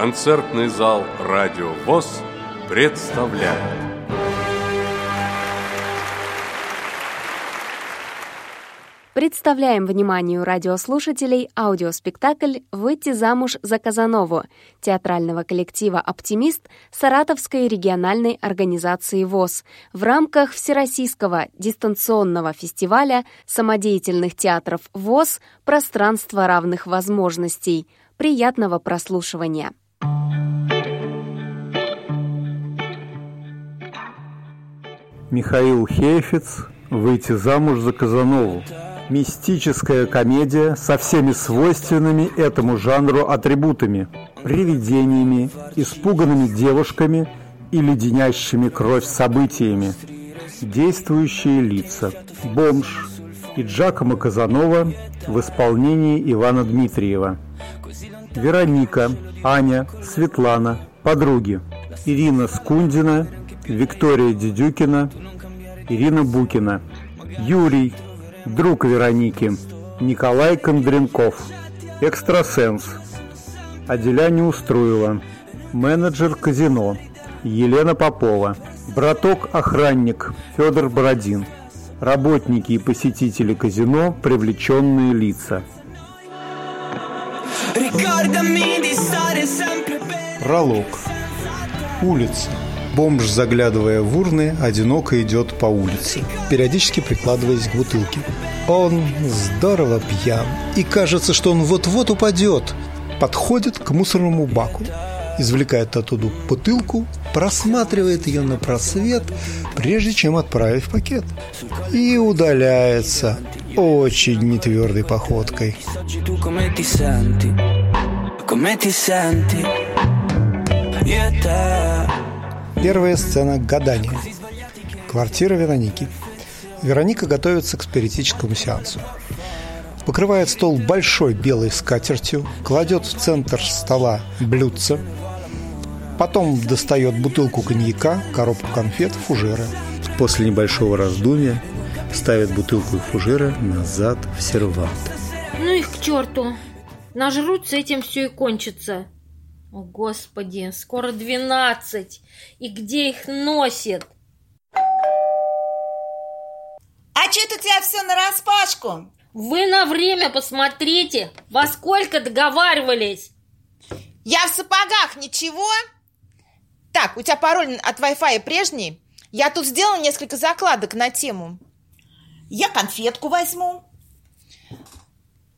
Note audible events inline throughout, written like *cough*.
Концертный зал «Радио ВОЗ» представляет Представляем вниманию радиослушателей аудиоспектакль «Выйти замуж за Казанову» театрального коллектива «Оптимист» Саратовской региональной организации ВОЗ в рамках Всероссийского дистанционного фестиваля самодеятельных театров ВОЗ «Пространство равных возможностей». Приятного прослушивания! Михаил Хейфиц «Выйти замуж за Казанову» Мистическая комедия со всеми свойственными этому жанру атрибутами – привидениями, испуганными девушками и леденящими кровь событиями. Действующие лица – бомж и Джакомо Казанова в исполнении Ивана Дмитриева. Вероника, Аня, Светлана, подруги. Ирина Скундина, Виктория Дедюкина, Ирина Букина. Юрий, друг Вероники, Николай Кондренков, экстрасенс, Аделя Неуструева, менеджер казино, Елена Попова, браток-охранник Федор Бородин, работники и посетители казино, привлеченные лица. Пролог. Улица. Бомж, заглядывая в урны, одиноко идет по улице, периодически прикладываясь к бутылке. Он здорово пьян, и кажется, что он вот-вот упадет. Подходит к мусорному баку, извлекает оттуда бутылку, просматривает ее на просвет, прежде чем отправить в пакет. И удаляется очень нетвердой походкой. Первая сцена – гадания. Квартира Вероники. Вероника готовится к спиритическому сеансу. Покрывает стол большой белой скатертью, кладет в центр стола блюдце, потом достает бутылку коньяка, коробку конфет, фужеры. После небольшого раздумья ставит бутылку и фужеры назад в сервант. Ну их к черту! Нажрутся, этим все и кончится. О, Господи, скоро двенадцать! И где их носит? А что-то у тебя все нараспашку? Вы на время посмотрите, во сколько договаривались? Я в сапогах, ничего? Так, у тебя пароль от Wi-Fi прежний? Я тут сделала несколько закладок на тему. Я конфетку возьму.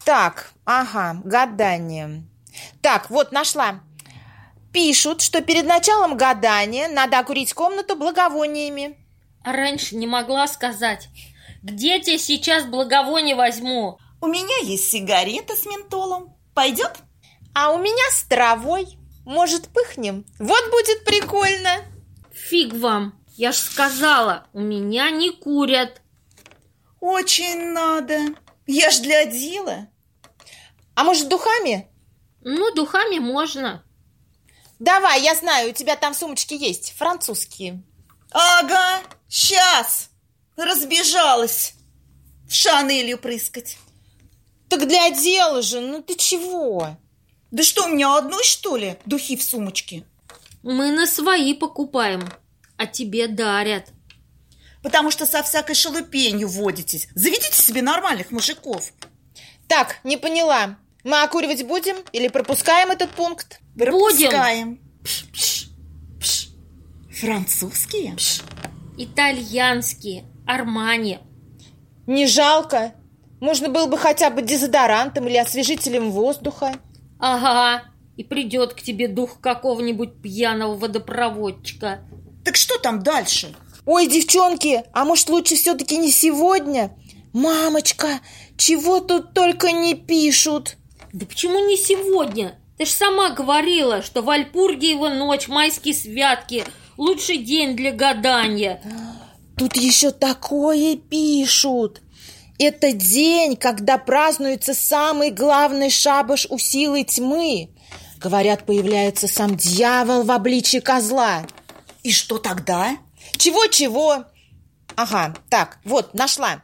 Так, ага, гадание. Так, вот, нашла. Пишут, что перед началом гадания надо окурить комнату благовониями. А раньше не могла сказать. Где тебе сейчас благовоние возьму? У меня есть сигарета с ментолом. Пойдет? А у меня с травой. Может, пыхнем? Вот будет прикольно. Фиг вам. Я ж сказала, у меня не курят. Очень надо. Я ж для дела. А может, духами? Ну, духами можно. Давай, я знаю, у тебя там сумочки есть, французские. Ага, сейчас. Разбежалась. В Шанелью прыскать. Так для дела же, ну ты чего? Да что, у меня одной, что ли, духи в сумочке? Мы на свои покупаем, а тебе дарят. Потому что со всякой шелупенью водитесь. Заведите себе нормальных мужиков. Так, не поняла. Мы окуривать будем или пропускаем этот пункт? Пропускаем. Пш, пш, пш. Французские? Пш. Итальянские. Армани. Не жалко. Можно было бы хотя бы дезодорантом или освежителем воздуха. Ага. И придет к тебе дух какого-нибудь пьяного водопроводчика. Так что там дальше? Ой, девчонки, а может лучше все-таки не сегодня? Мамочка, чего тут только не пишут? Да почему не сегодня? Ты ж сама говорила, что Вальпургиева ночь, майские святки – лучший день для гадания. Тут еще такое пишут. Это день, когда празднуется самый главный шабаш у силы тьмы. Говорят, появляется сам дьявол в обличии козла. И что тогда? Чего-чего? Ага, так, вот, нашла.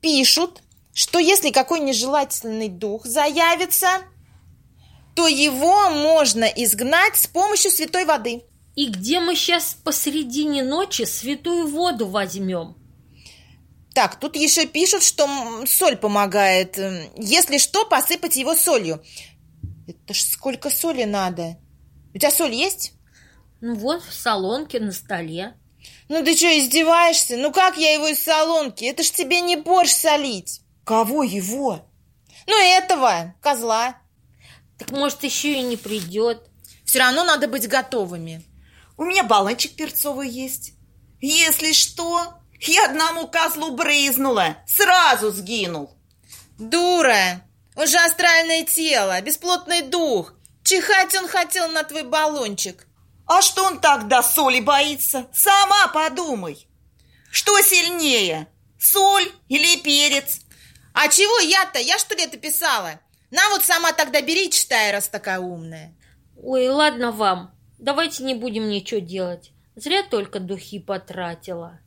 Пишут, что если какой нежелательный дух заявится, то его можно изгнать с помощью святой воды. И где мы сейчас посредине ночи святую воду возьмем? Так, тут еще пишут, что соль помогает. Если что, посыпать его солью. Это ж сколько соли надо. У тебя соль есть? Ну вот, в салонке на столе. Ну ты что, издеваешься? Ну как я его из салонки? Это ж тебе не борщ солить. Кого его? Ну этого, козла. Так может еще и не придет. Все равно надо быть готовыми. У меня баллончик перцовый есть. Если что, я одному козлу брызнула, сразу сгинул. Дура! Уже астральное тело, бесплотный дух. Чихать он хотел на твой баллончик. А что он тогда соли боится? Сама подумай. Что сильнее, соль или перец? А чего я-то? Я что ли это писала? На вот сама тогда бери, читай, раз такая умная. Ой, ладно вам. Давайте не будем ничего делать. Зря только духи потратила.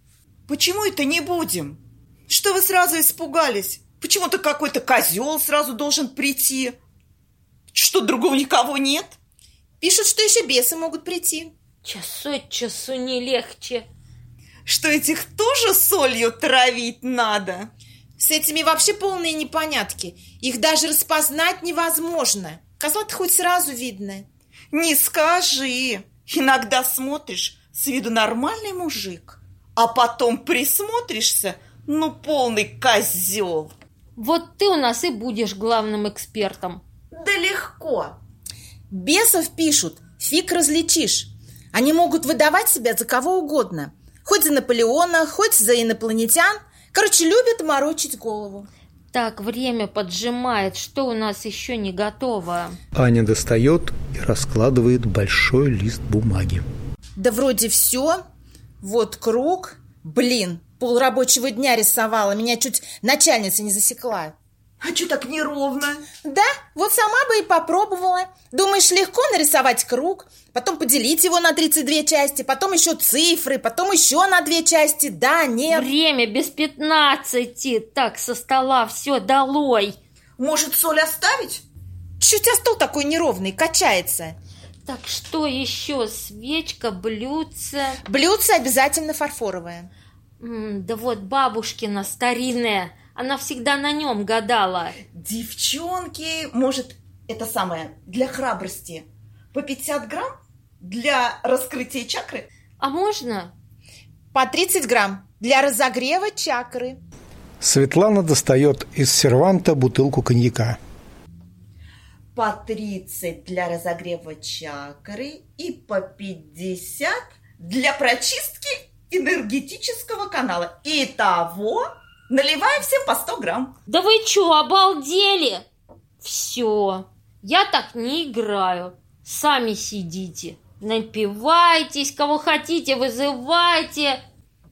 Почему это не будем? Что вы сразу испугались? Почему-то какой-то козел сразу должен прийти. Что, другого никого нет? Пишут, что еще бесы могут прийти. Час от часу не легче. Что этих тоже солью травить надо? С этими вообще полные непонятки. Их даже распознать невозможно. Козла-то хоть сразу видно. Не скажи. Иногда смотришь, с виду нормальный мужик, а потом присмотришься, ну, полный козел. Вот ты у нас и будешь главным экспертом. Да легко. Бесов пишут, фиг различишь. Они могут выдавать себя за кого угодно. Хоть за Наполеона, хоть за инопланетян. Короче, любят морочить голову. Так, время поджимает. Что у нас еще не готово? Аня достает и раскладывает большой лист бумаги. Да вроде все. Вот круг. Блин, пол рабочего дня рисовала. Меня чуть начальница не засекла. А что так неровно? Да, вот сама бы и попробовала. Думаешь, легко нарисовать круг, потом поделить его на 32 части, потом еще цифры, потом еще на две части. Да, нет. Время без пятнадцати. Так, со стола все долой. Может, соль оставить? Чуть у тебя стол такой неровный, качается. Так, что еще? Свечка, блюдце. Блюдце обязательно фарфоровое. М, да вот бабушкина старинная. Она всегда на нем гадала. Девчонки, может, это самое, для храбрости. По 50 грамм для раскрытия чакры? А можно? По 30 грамм для разогрева чакры. Светлана достает из серванта бутылку коньяка. По 30 для разогрева чакры и по 50 для прочистки энергетического канала. Итого наливаем всем по 100 грамм. Да вы что, обалдели? Все, я так не играю. Сами сидите, напивайтесь, кого хотите, вызывайте.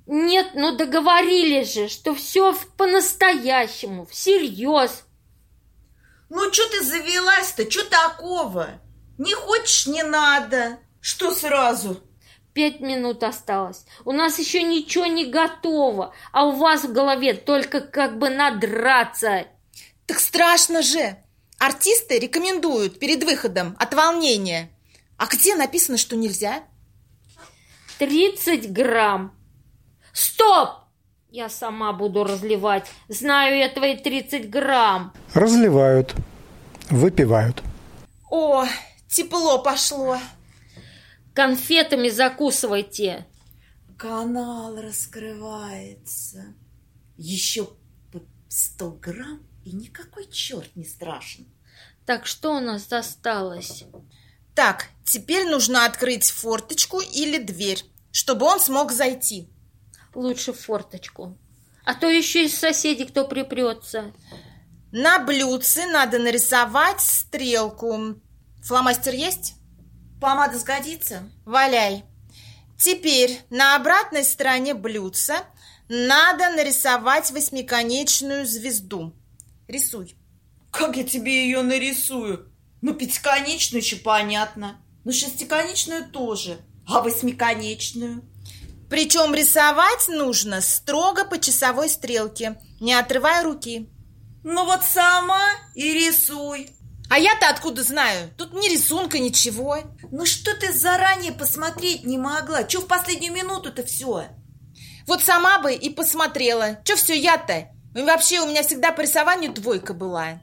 Нет, ну договорились же, что все по-настоящему, всерьез. Ну, что ты завелась-то? Что такого? Не хочешь, не надо. Что сразу? Пять минут осталось. У нас еще ничего не готово, а у вас в голове только как бы надраться. Так страшно же. Артисты рекомендуют перед выходом от волнения. А где написано, что нельзя? 30 грамм. Стоп! Я сама буду разливать. Знаю я твои 30 грамм. Разливают, выпивают. О, тепло пошло. Конфетами закусывайте. Канал раскрывается. Еще по 100 грамм, и никакой черт не страшен. Так что у нас осталось? Так, теперь нужно открыть форточку или дверь, чтобы он смог зайти. Лучше форточку. А то еще из соседей кто припрется. На блюдце надо нарисовать стрелку. Фломастер есть? Помада сгодится? Валяй. Теперь на обратной стороне блюдца надо нарисовать восьмиконечную звезду. Рисуй. Как я тебе ее нарисую? Ну, пятиконечную еще понятно. Ну, шестиконечную тоже. А восьмиконечную? Причем рисовать нужно строго по часовой стрелке, не отрывая руки. Ну вот сама и рисуй. А я-то откуда знаю? Тут ни рисунка, ничего. Ну что ты заранее посмотреть не могла? Че в последнюю минуту-то все? Вот сама бы и посмотрела. Че все я-то? И вообще у меня всегда по рисованию двойка была.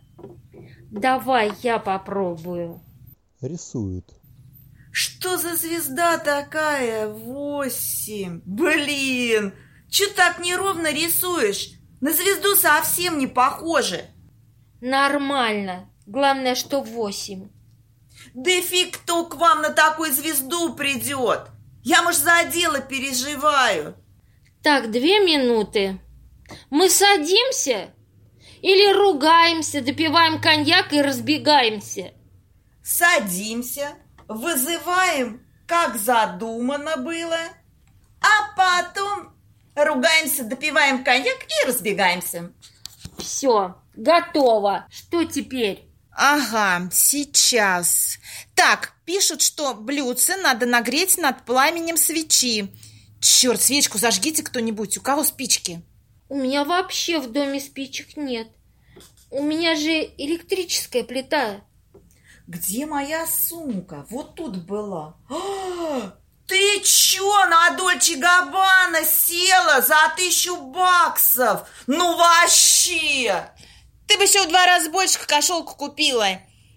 Давай я попробую. Рисует. Что за звезда такая? Восемь. Блин, че так неровно рисуешь? На звезду совсем не похоже. Нормально. Главное, что восемь. Да фиг кто к вам на такую звезду придет. Я, может, за дело переживаю. Так, две минуты. Мы садимся или ругаемся, допиваем коньяк и разбегаемся? Садимся, вызываем, как задумано было, а потом ругаемся, допиваем коньяк и разбегаемся. Все, готово. Что теперь? Ага, сейчас. Так, пишут, что блюдце надо нагреть над пламенем свечи. Черт, свечку зажгите кто-нибудь. У кого спички? У меня вообще в доме спичек нет. У меня же электрическая плита. Где моя сумка? Вот тут была. А, ты чё на Дольче Габбана села за тысячу баксов? Ну вообще! Ты бы еще в два раза больше кошелку купила.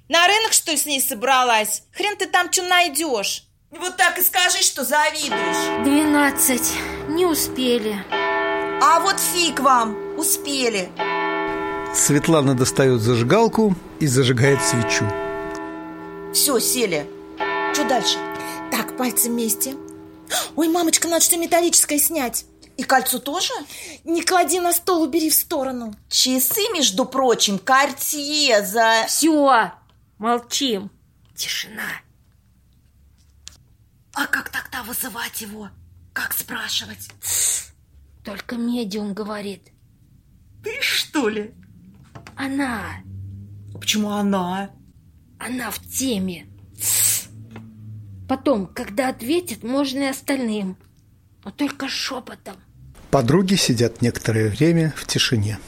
На рынок, что ли, с ней собралась? Хрен ты там что найдешь? Вот так и скажи, что завидуешь. Двенадцать. Не успели. А вот фиг вам, успели. Светлана достает зажигалку и зажигает свечу. Все, сели. Что дальше? Так, пальцы вместе. Ой, мамочка, надо что металлическое снять. И кольцо тоже? Не клади на стол, убери в сторону. Часы, между прочим, картье за... Все, молчим. Тишина. А как тогда вызывать его? Как спрашивать? Только медиум говорит. Ты что ли? Она. Почему она? Она в теме. Потом, когда ответит, можно и остальным. Но только шепотом. Подруги сидят некоторое время в тишине.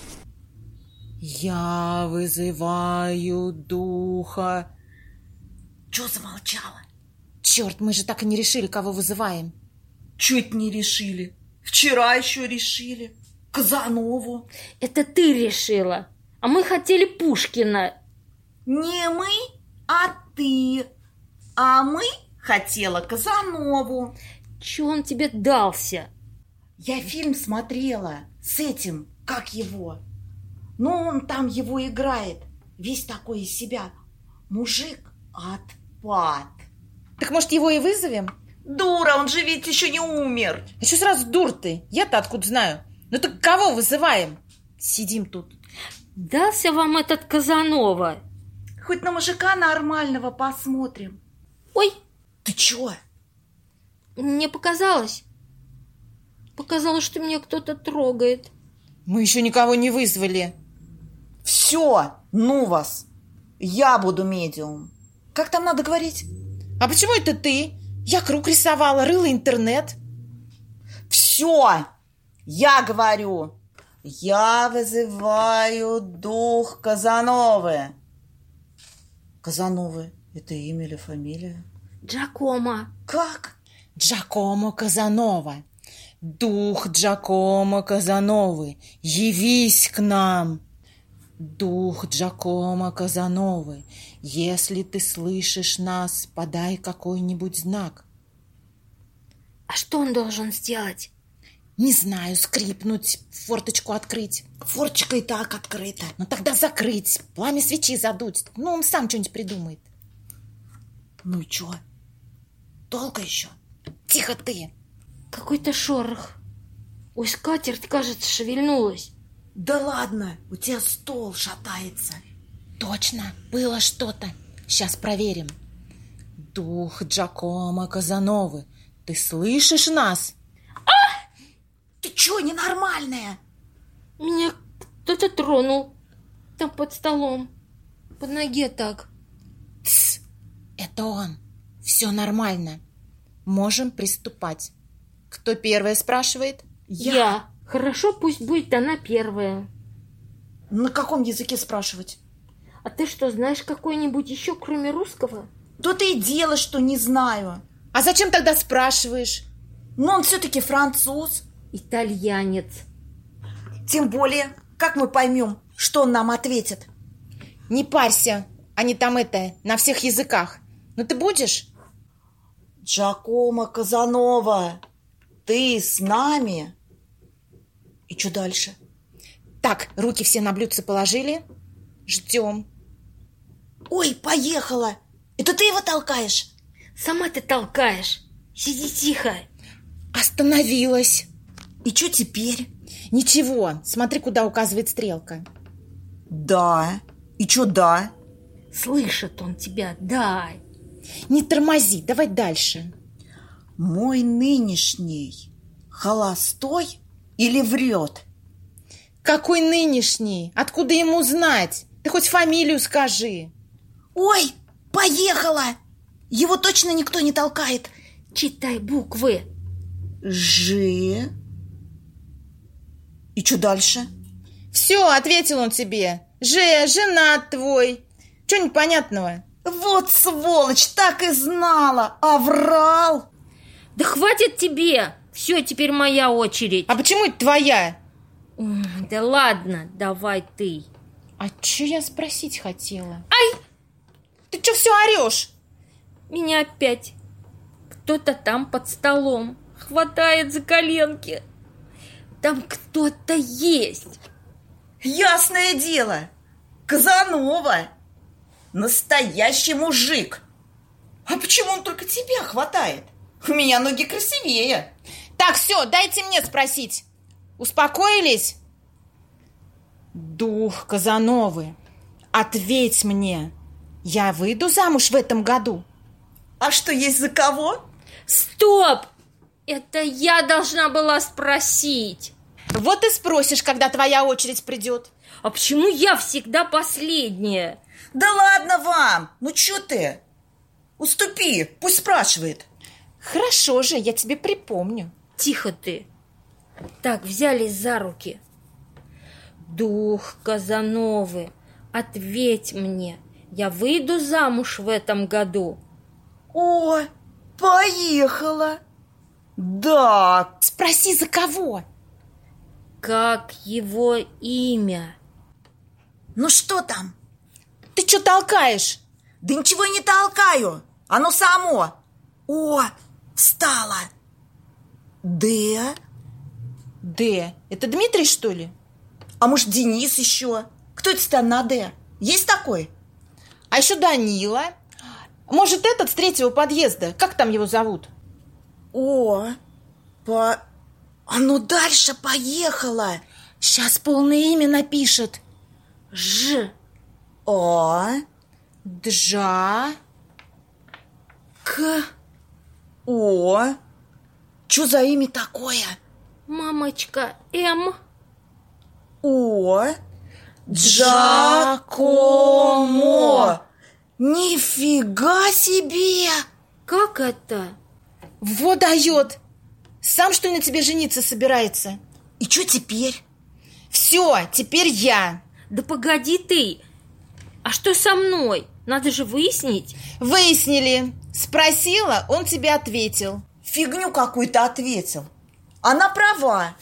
Я вызываю духа. Че замолчала? Черт, мы же так и не решили, кого вызываем. Чуть не решили. Вчера еще решили. Казанову. Это ты решила. А мы хотели Пушкина. Не мы, а ты. А мы хотела Казанову. Че он тебе дался? Я фильм смотрела с этим, как его. Ну, он там его играет. Весь такой из себя. Мужик отпад. Так может его и вызовем? Дура, он же ведь еще не умер. А что сразу дур ты? Я-то откуда знаю? Ну так кого вызываем? Сидим тут. Дался вам этот Казанова? Хоть на мужика нормального посмотрим. Ой, Ты чё? мне показалось. Показалось, что меня кто-то трогает. Мы еще никого не вызвали. Все, ну вас. Я буду медиум. Как там надо говорить? А почему это ты? Я круг рисовала, рыла интернет. Все, я говорю. Я вызываю дух Казановы. Казановы – это имя или фамилия? Джакома. Как? Джакомо Казанова. Дух Джакомо Казановы, явись к нам. Дух Джакомо Казановы, если ты слышишь нас, подай какой-нибудь знак. А что он должен сделать? Не знаю, скрипнуть, форточку открыть. Форчика и так открыта. Ну тогда закрыть, пламя свечи задуть. Ну, он сам что-нибудь придумает. Ну и чё? Долго еще? Тихо ты. Какой-то шорох. Ой, скатерть, кажется, шевельнулась. Да ладно, у тебя стол шатается. Точно, было что-то. Сейчас проверим. Дух Джакомо Казановы, ты слышишь нас? Ты чё, ненормальная? Меня кто-то тронул. Там под столом. Под ноге так. Тсс, это он. Все нормально. Можем приступать. Кто первая спрашивает? Я. Хорошо, пусть будет она первая. На каком языке спрашивать? А ты что, знаешь какой-нибудь еще, кроме русского? То-то и дело, что не знаю. А зачем тогда спрашиваешь? Но он все-таки француз. Итальянец. Тем более, как мы поймем, что он нам ответит? Не парься, они там это, на всех языках. Ну ты будешь? Джакомо Казанова, ты с нами? И что дальше? Так, руки все на блюдце положили. Ждем. Ой, поехала! Это ты его толкаешь? Сама ты толкаешь. Сиди тихо. Остановилась. И что теперь? Ничего, смотри, куда указывает стрелка. Да. И что да? Слышит он тебя, дай. Не тормози, давай дальше. Мой нынешний холостой или врет? Какой нынешний? Откуда ему знать? Ты хоть фамилию скажи. Ой, поехала! Его точно никто не толкает. Читай буквы. Ж. И что дальше? Все, ответил он тебе. Же, женат твой. Че непонятного? Вот сволочь, так и знала, а врал. Да хватит тебе. Все, теперь моя очередь. А почему это твоя? Да ладно, давай ты. А че я спросить хотела? Ай! Ты что все орешь? Меня опять кто-то там под столом хватает за коленки. Там кто-то есть. Ясное дело, Казанова. Настоящий мужик. А почему он только тебя хватает? У меня ноги красивее. Так, все, дайте мне спросить. Успокоились? Дух Казановы, ответь мне, я выйду замуж в этом году? А что, есть за кого? Стоп! Это я должна была спросить. Вот и спросишь, когда твоя очередь придет. А почему я всегда последняя? Да ладно вам, ну что ты? Уступи, пусть спрашивает. Хорошо же, я тебе припомню. Тихо ты. Так, взялись за руки. Дух Казановы, ответь мне, я выйду замуж в этом году. О, поехала. Да. Спроси, за кого? Как его имя? Ну что там? Ты что толкаешь? Да ничего я не толкаю. Оно само. О, встала. Д. Д. Это Дмитрий, что ли? А может, Денис еще? Кто это там на Д? Есть такой? А еще Данила. Может, этот с третьего подъезда. Как там его зовут? О, по... Оно дальше поехало. Сейчас полное имя напишет. Ж. О, Джа. К. О. Что за имя такое? Мамочка М. О. Джакомо. Нифига себе! Как это? Вот дает. Сам, что ли, на тебе жениться собирается? И что теперь? Все, теперь я. Да погоди ты. А что со мной? Надо же выяснить. Выяснили. Спросила, он тебе ответил. Фигню какую-то ответил. Она права.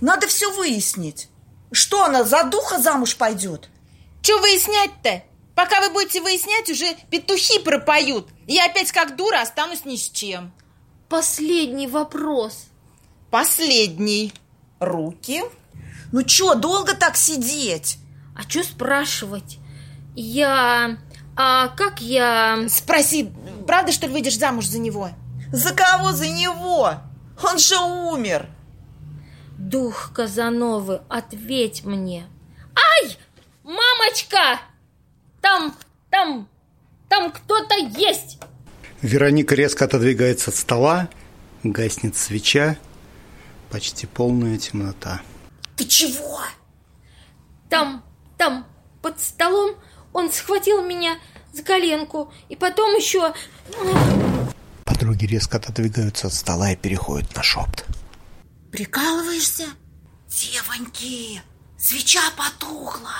Надо все выяснить. Что она за духа замуж пойдет? Че выяснять-то? Пока вы будете выяснять, уже петухи пропоют. Я опять как дура останусь ни с чем. Последний вопрос. Последний. Руки. Ну чё, долго так сидеть? А что спрашивать? Я... А как я... Спроси, правда, что ли, выйдешь замуж за него? За кого за него? Он же умер. Дух Казановы, ответь мне. Ай! Мамочка! Там, там, там кто-то есть! Вероника резко отодвигается от стола, гаснет свеча, почти полная темнота. Ты чего? Там, там, под столом он схватил меня за коленку и потом еще... Подруги резко отодвигаются от стола и переходят на шепот. Прикалываешься? Девоньки, свеча потухла.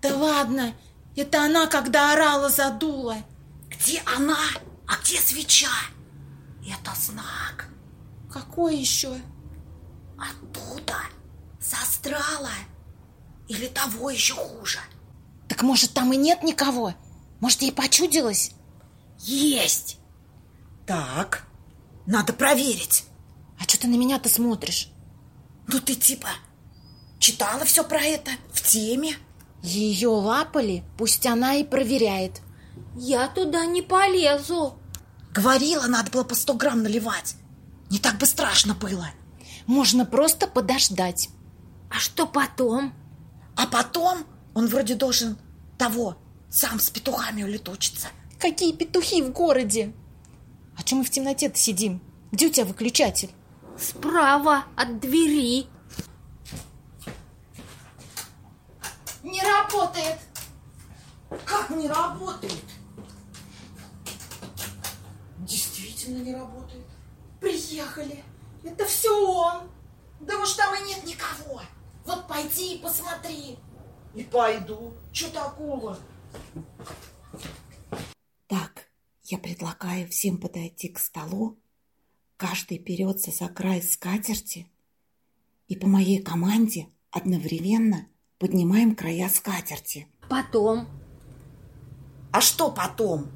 Да ладно, Это она, когда орала, задула. Где она? А где свеча? Это знак. Какой еще? Оттуда. С астрала. Или того еще хуже. Так может, там и нет никого? Может, ей почудилось? Есть. Так, надо проверить. А что ты на меня-то смотришь? Ну ты типа читала все про это в теме? Ее лапали, пусть она и проверяет. Я туда не полезу. Говорила, надо было по 100 грамм наливать. Не так бы страшно было. Можно просто подождать. А что потом? А потом он вроде должен того, сам с петухами улетучиться. Какие петухи в городе? А чем мы в темноте-то сидим? Где у тебя выключатель? Справа от двери. Не работает. Как не работает? Действительно не работает. Приехали. Это все он. Да уж там и нет никого. Вот пойди и посмотри. И пойду. Что такого? Так, я предлагаю всем подойти к столу. Каждый берется за край скатерти. И по моей команде одновременно поднимаем края скатерти. Потом. А что потом?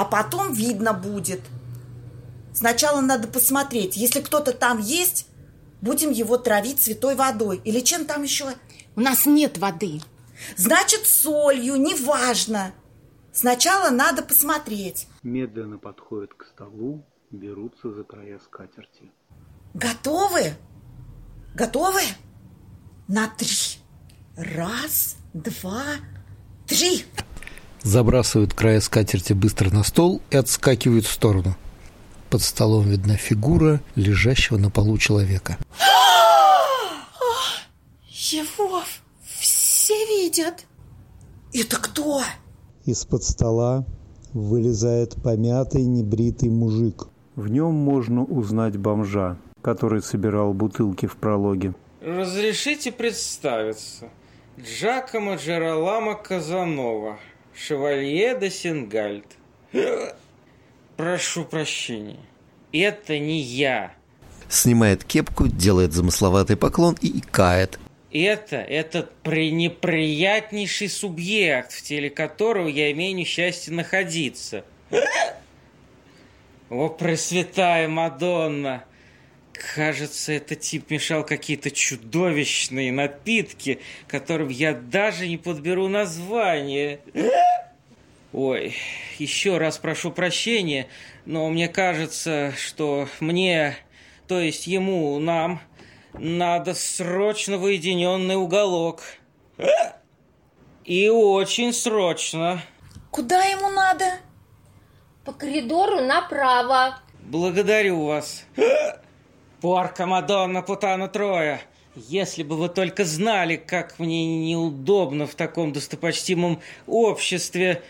А потом видно будет. Сначала надо посмотреть. Если кто-то там есть, будем его травить святой водой. Или чем там еще? У нас нет воды. Значит, солью, неважно. Сначала надо посмотреть. Медленно подходят к столу, берутся за края скатерти. Готовы? Готовы? На три. Раз, два, три. Забрасывают края скатерти быстро на стол и отскакивают в сторону. Под столом видна фигура лежащего на полу человека. *gasps* Его все видят. Это кто? Из-под стола вылезает помятый небритый мужик. В нем можно узнать бомжа, который собирал бутылки в прологе. Разрешите представиться. Джакомо Джералама Казанова, шевалье де Сингальд. Прошу прощения. Это не я. Снимает кепку, делает замысловатый поклон и икает. Это, этот пренеприятнейший субъект, в теле которого я имею несчастье находиться. О, Пресвятая Мадонна! Кажется, этот тип мешал какие-то чудовищные напитки, которым я даже не подберу название. Ой, еще раз прошу прощения, но мне кажется, что мне, то есть ему, нам, надо срочно в уединенный уголок. И очень срочно. Куда ему надо? По коридору направо. Благодарю вас. Порка Мадонна Путана Троя. Если бы вы только знали, как мне неудобно в таком достопочтимом обществе.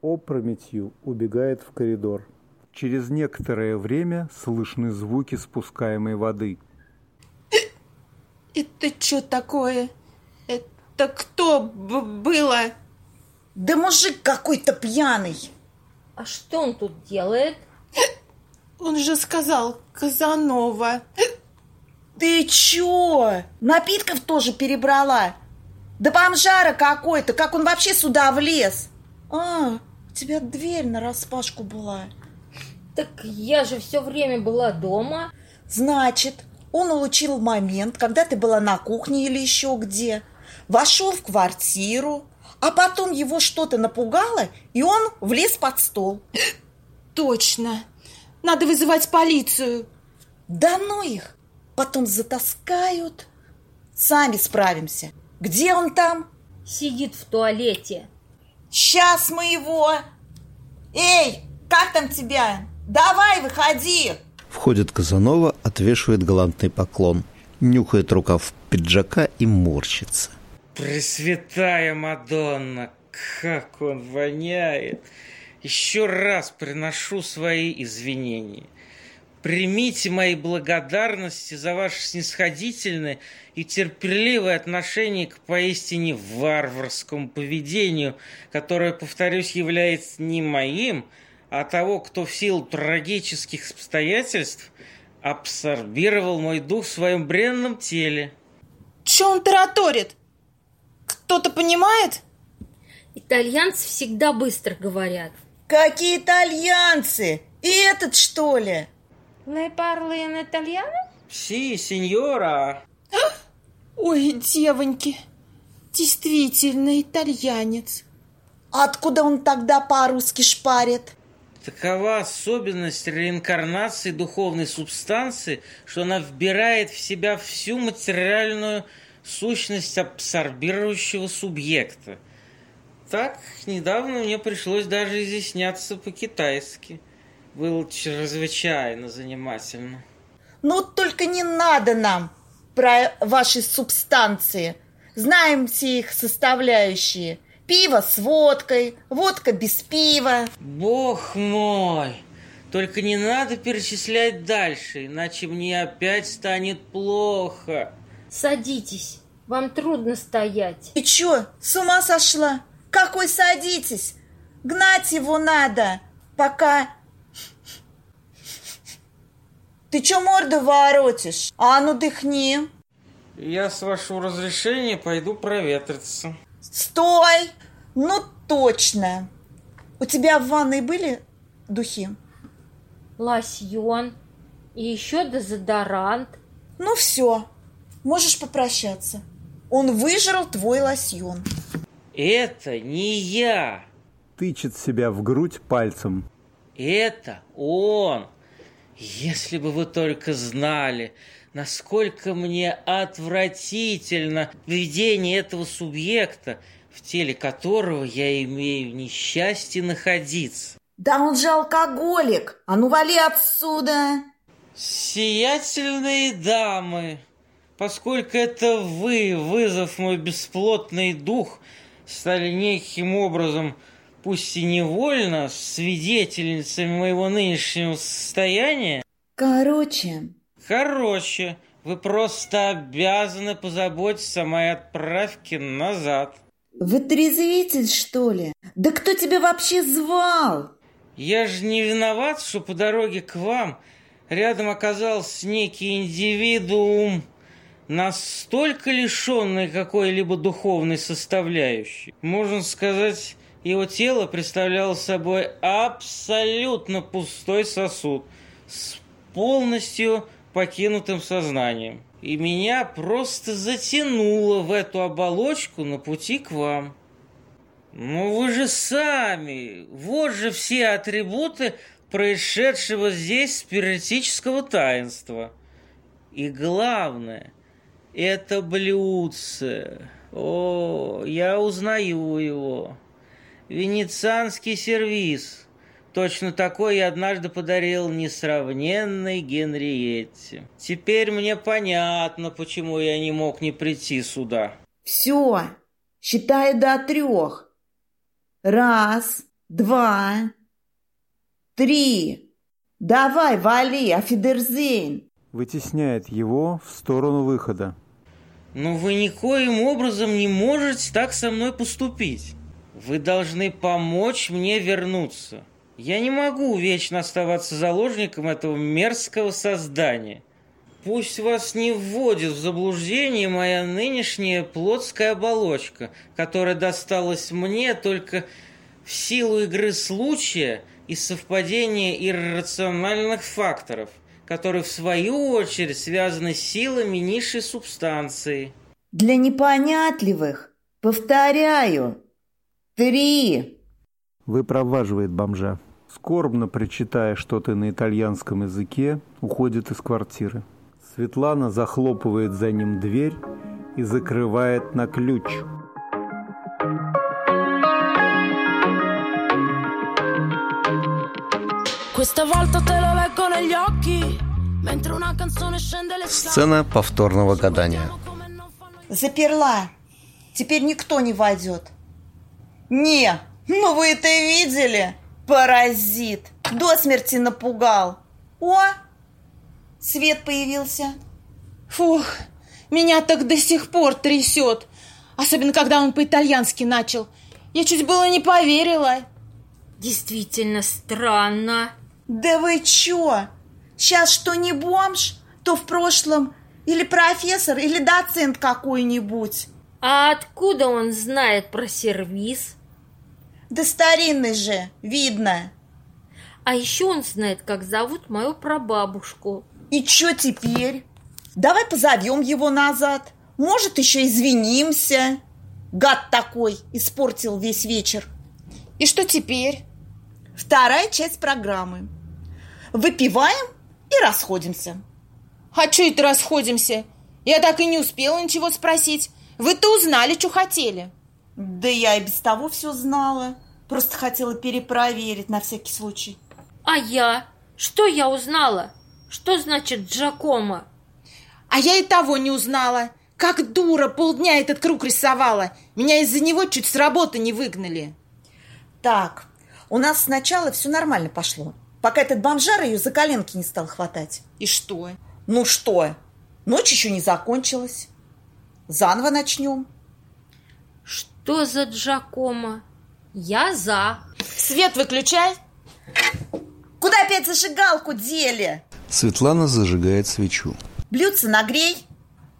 Опрометью убегает в коридор. Через некоторое время слышны звуки спускаемой воды. Это что такое? Это кто было? Да мужик какой-то пьяный. А что он тут делает? Он же сказал Казанова. Ты чё? Напитков тоже перебрала? Да бомжара какой-то, как он вообще сюда влез? А, у тебя дверь на распашку была. Так я же все время была дома. Значит, он улучил момент, когда ты была на кухне или еще где, вошел в квартиру, а потом его что-то напугало, и он влез под стол. Точно. Надо вызывать полицию. Да ну их! Потом затаскают. Сами справимся. Где он там? Сидит в туалете. Сейчас мы его... Эй, как там тебя? Давай, выходи! Входит Казанова, отвешивает галантный поклон. Нюхает рукав пиджака и морщится. Пресвятая Мадонна, как он воняет! Еще раз приношу свои извинения. Примите мои благодарности за ваше снисходительное и терпеливое отношение к поистине варварскому поведению, которое, повторюсь, является не моим, а того, кто в силу трагических обстоятельств абсорбировал мой дух в своем бренном теле. Че он тараторит? Кто-то понимает? Итальянцы всегда быстро говорят. Какие итальянцы? И этот, что ли? Lei parli in italiano? Си, сеньора. Ой, девоньки, действительно итальянец. Откуда он тогда по-русски шпарит? Такова особенность реинкарнации духовной субстанции, что она вбирает в себя всю материальную сущность абсорбирующего субъекта. Так, недавно мне пришлось даже изъясняться по-китайски. Было чрезвычайно занимательно. Ну, только не надо нам про ваши субстанции. Знаем все их составляющие. Пиво с водкой, водка без пива. Бог мой! Только не надо перечислять дальше, иначе мне опять станет плохо. Садитесь. Вам трудно стоять. Ты чё, с ума сошла? Какой садитесь? Гнать его надо, пока... Ты чё морду воротишь? А ну дыхни. Я, с вашего разрешения, пойду проветриться. Стой! Ну точно. У тебя в ванной были духи? Лосьон. И еще дезодорант. Ну все, можешь попрощаться. Он выжрал твой лосьон. Это не я. Тычет себя в грудь пальцем. Это он. Если бы вы только знали, насколько мне отвратительно поведение этого субъекта, в теле которого я имею несчастье находиться. Да он же алкоголик. А ну вали отсюда. Сиятельные дамы, поскольку это вы, вызов мой бесплотный дух, стали неким образом, пусть и невольно, свидетельницами моего нынешнего состояния, Короче, короче, вы просто обязаны позаботиться о моей отправке назад. вы трезвитель, что ли? Да кто тебя вообще звал? Я же не виноват, что по дороге к вам рядом оказался некий индивидуум, настолько лишенный какой-либо духовной составляющей. Можно сказать, его тело представляло собой абсолютно пустой сосуд с полностью покинутым сознанием. И меня просто затянуло в эту оболочку на пути к вам. Ну вы же сами, вот же все атрибуты происшедшего здесь спиритического таинства. И главное, это блюдце. О, я узнаю его. Венецианский сервиз. Точно такой я однажды подарил несравненной Генриетте. Теперь мне понятно, почему я не мог не прийти сюда. Все, считаю до трех. Раз, два, три. Давай, вали, афидерзейн. Вытесняет его в сторону выхода. Но вы никоим образом не можете так со мной поступить. Вы должны помочь мне вернуться. Я не могу вечно оставаться заложником этого мерзкого создания. Пусть вас не вводит в заблуждение моя нынешняя плотская оболочка, которая досталась мне только в силу игры случая и совпадения иррациональных факторов, которые в свою очередь связаны с силами низшей субстанции. Для непонятливых, повторяю, три. Выпроваживает бомжа. Скорбно причитая что-то на итальянском языке, уходит из квартиры. Светлана захлопывает за ним дверь и закрывает на ключ. Questa volta te Сцена повторного гадания. Заперла. Теперь никто не войдет. Не, ну вы это видели? Паразит. До смерти напугал. О, свет появился. Фух, меня так до сих пор трясет. Особенно, когда он по-итальянски начал. Я чуть было не поверила. Действительно странно. Да вы чё? Сейчас что не бомж, то в прошлом или профессор, или доцент какой-нибудь. А откуда он знает про сервис? Да старинный же, видно. А еще он знает, как зовут мою прабабушку. И чё теперь? Давай позовем его назад. Может, еще извинимся. Гад такой испортил весь вечер. И что теперь? Вторая часть программы. Выпиваем и расходимся. А что это расходимся? Я так и не успела ничего спросить. Вы-то узнали, что хотели. Да я и без того все знала. Просто хотела перепроверить на всякий случай. А я? Что я узнала? Что значит Джакомо? А я и того не узнала. Как дура полдня этот круг рисовала. Меня из-за него чуть с работы не выгнали. Так, у нас сначала все нормально пошло, пока этот бомжар ее за коленки не стал хватать. И что? Ну что? Ночь еще не закончилась. Заново начнем. Что за Джакомо? Я за. Свет выключай. Куда опять зажигалку дели? Светлана зажигает свечу. Блюдце нагрей.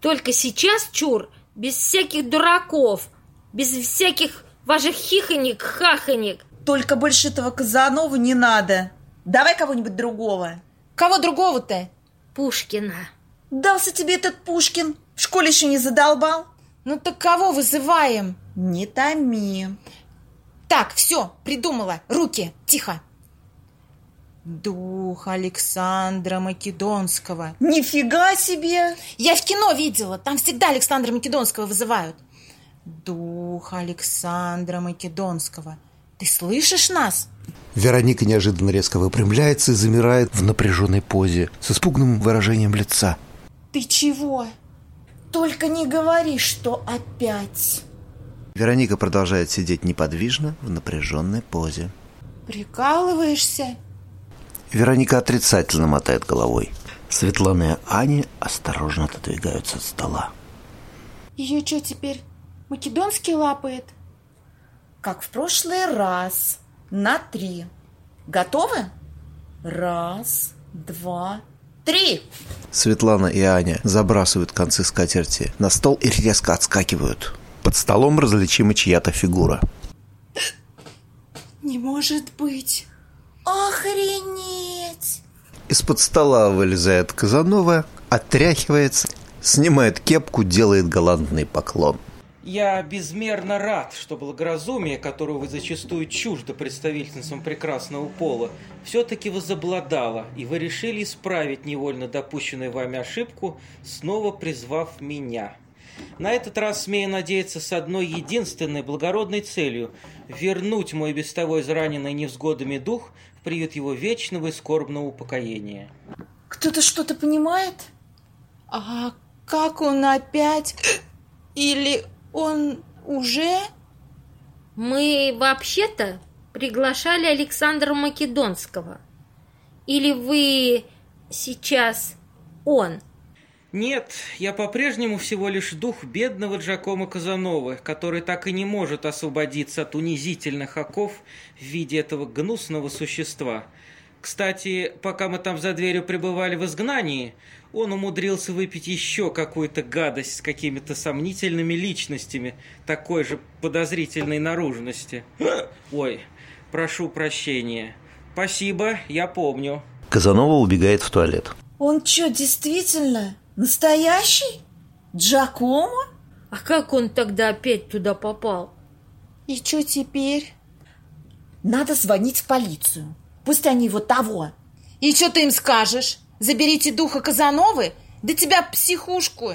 Только сейчас, чур, без всяких дураков, без всяких ваших хихонек, хахонек. Только больше этого Казанова не надо. Давай кого-нибудь другого. Кого другого-то? Пушкина. Дался тебе этот Пушкин? В школе еще не задолбал? Ну так кого вызываем? Не томи. Так, все, придумала. Руки, тихо. Дух Александра Македонского. Нифига себе! Я в кино видела, там всегда Александра Македонского вызывают. Дух Александра Македонского. Ты слышишь нас? Вероника неожиданно резко выпрямляется и замирает в напряженной позе с испуганным выражением лица. Ты чего? Только не говори, что опять. Вероника продолжает сидеть неподвижно в напряженной позе. Прикалываешься? Вероника отрицательно мотает головой. Светлана и Аня осторожно отодвигаются от стола. Ее что теперь, македонский лапает? Как в прошлый раз. На три. Готовы? Раз, два, три. Светлана и Аня забрасывают концы скатерти на стол и резко отскакивают. Под столом различима чья-то фигура. Не может быть. Охренеть! Из-под стола вылезает Казанова, отряхивается, снимает кепку, делает галантный поклон. Я безмерно рад, что благоразумие, которого вы зачастую чуждо представительницам прекрасного пола, все-таки возобладало, и вы решили исправить невольно допущенную вами ошибку, снова призвав меня. На этот раз смею надеяться с одной единственной благородной целью – вернуть мой без того израненный невзгодами дух в приют его вечного и скорбного упокоения. Кто-то что-то понимает? А как он опять? Или он уже? Мы вообще-то приглашали Александра Македонского. Или вы сейчас он? Нет, я по-прежнему всего лишь дух бедного Джакомо Казановы, который так и не может освободиться от унизительных оков в виде этого гнусного существа. Кстати, пока мы там за дверью пребывали в изгнании, он умудрился выпить еще какую-то гадость с какими-то сомнительными личностями такой же подозрительной наружности. *gasps* Ой, прошу прощения. Спасибо, я помню. Казанова убегает в туалет. Он что, действительно настоящий? Джакомо? А как он тогда опять туда попал? И что теперь? Надо звонить в полицию. Пусть они его того. И что ты им скажешь? Заберите духа Казановы? Да тебя психушку.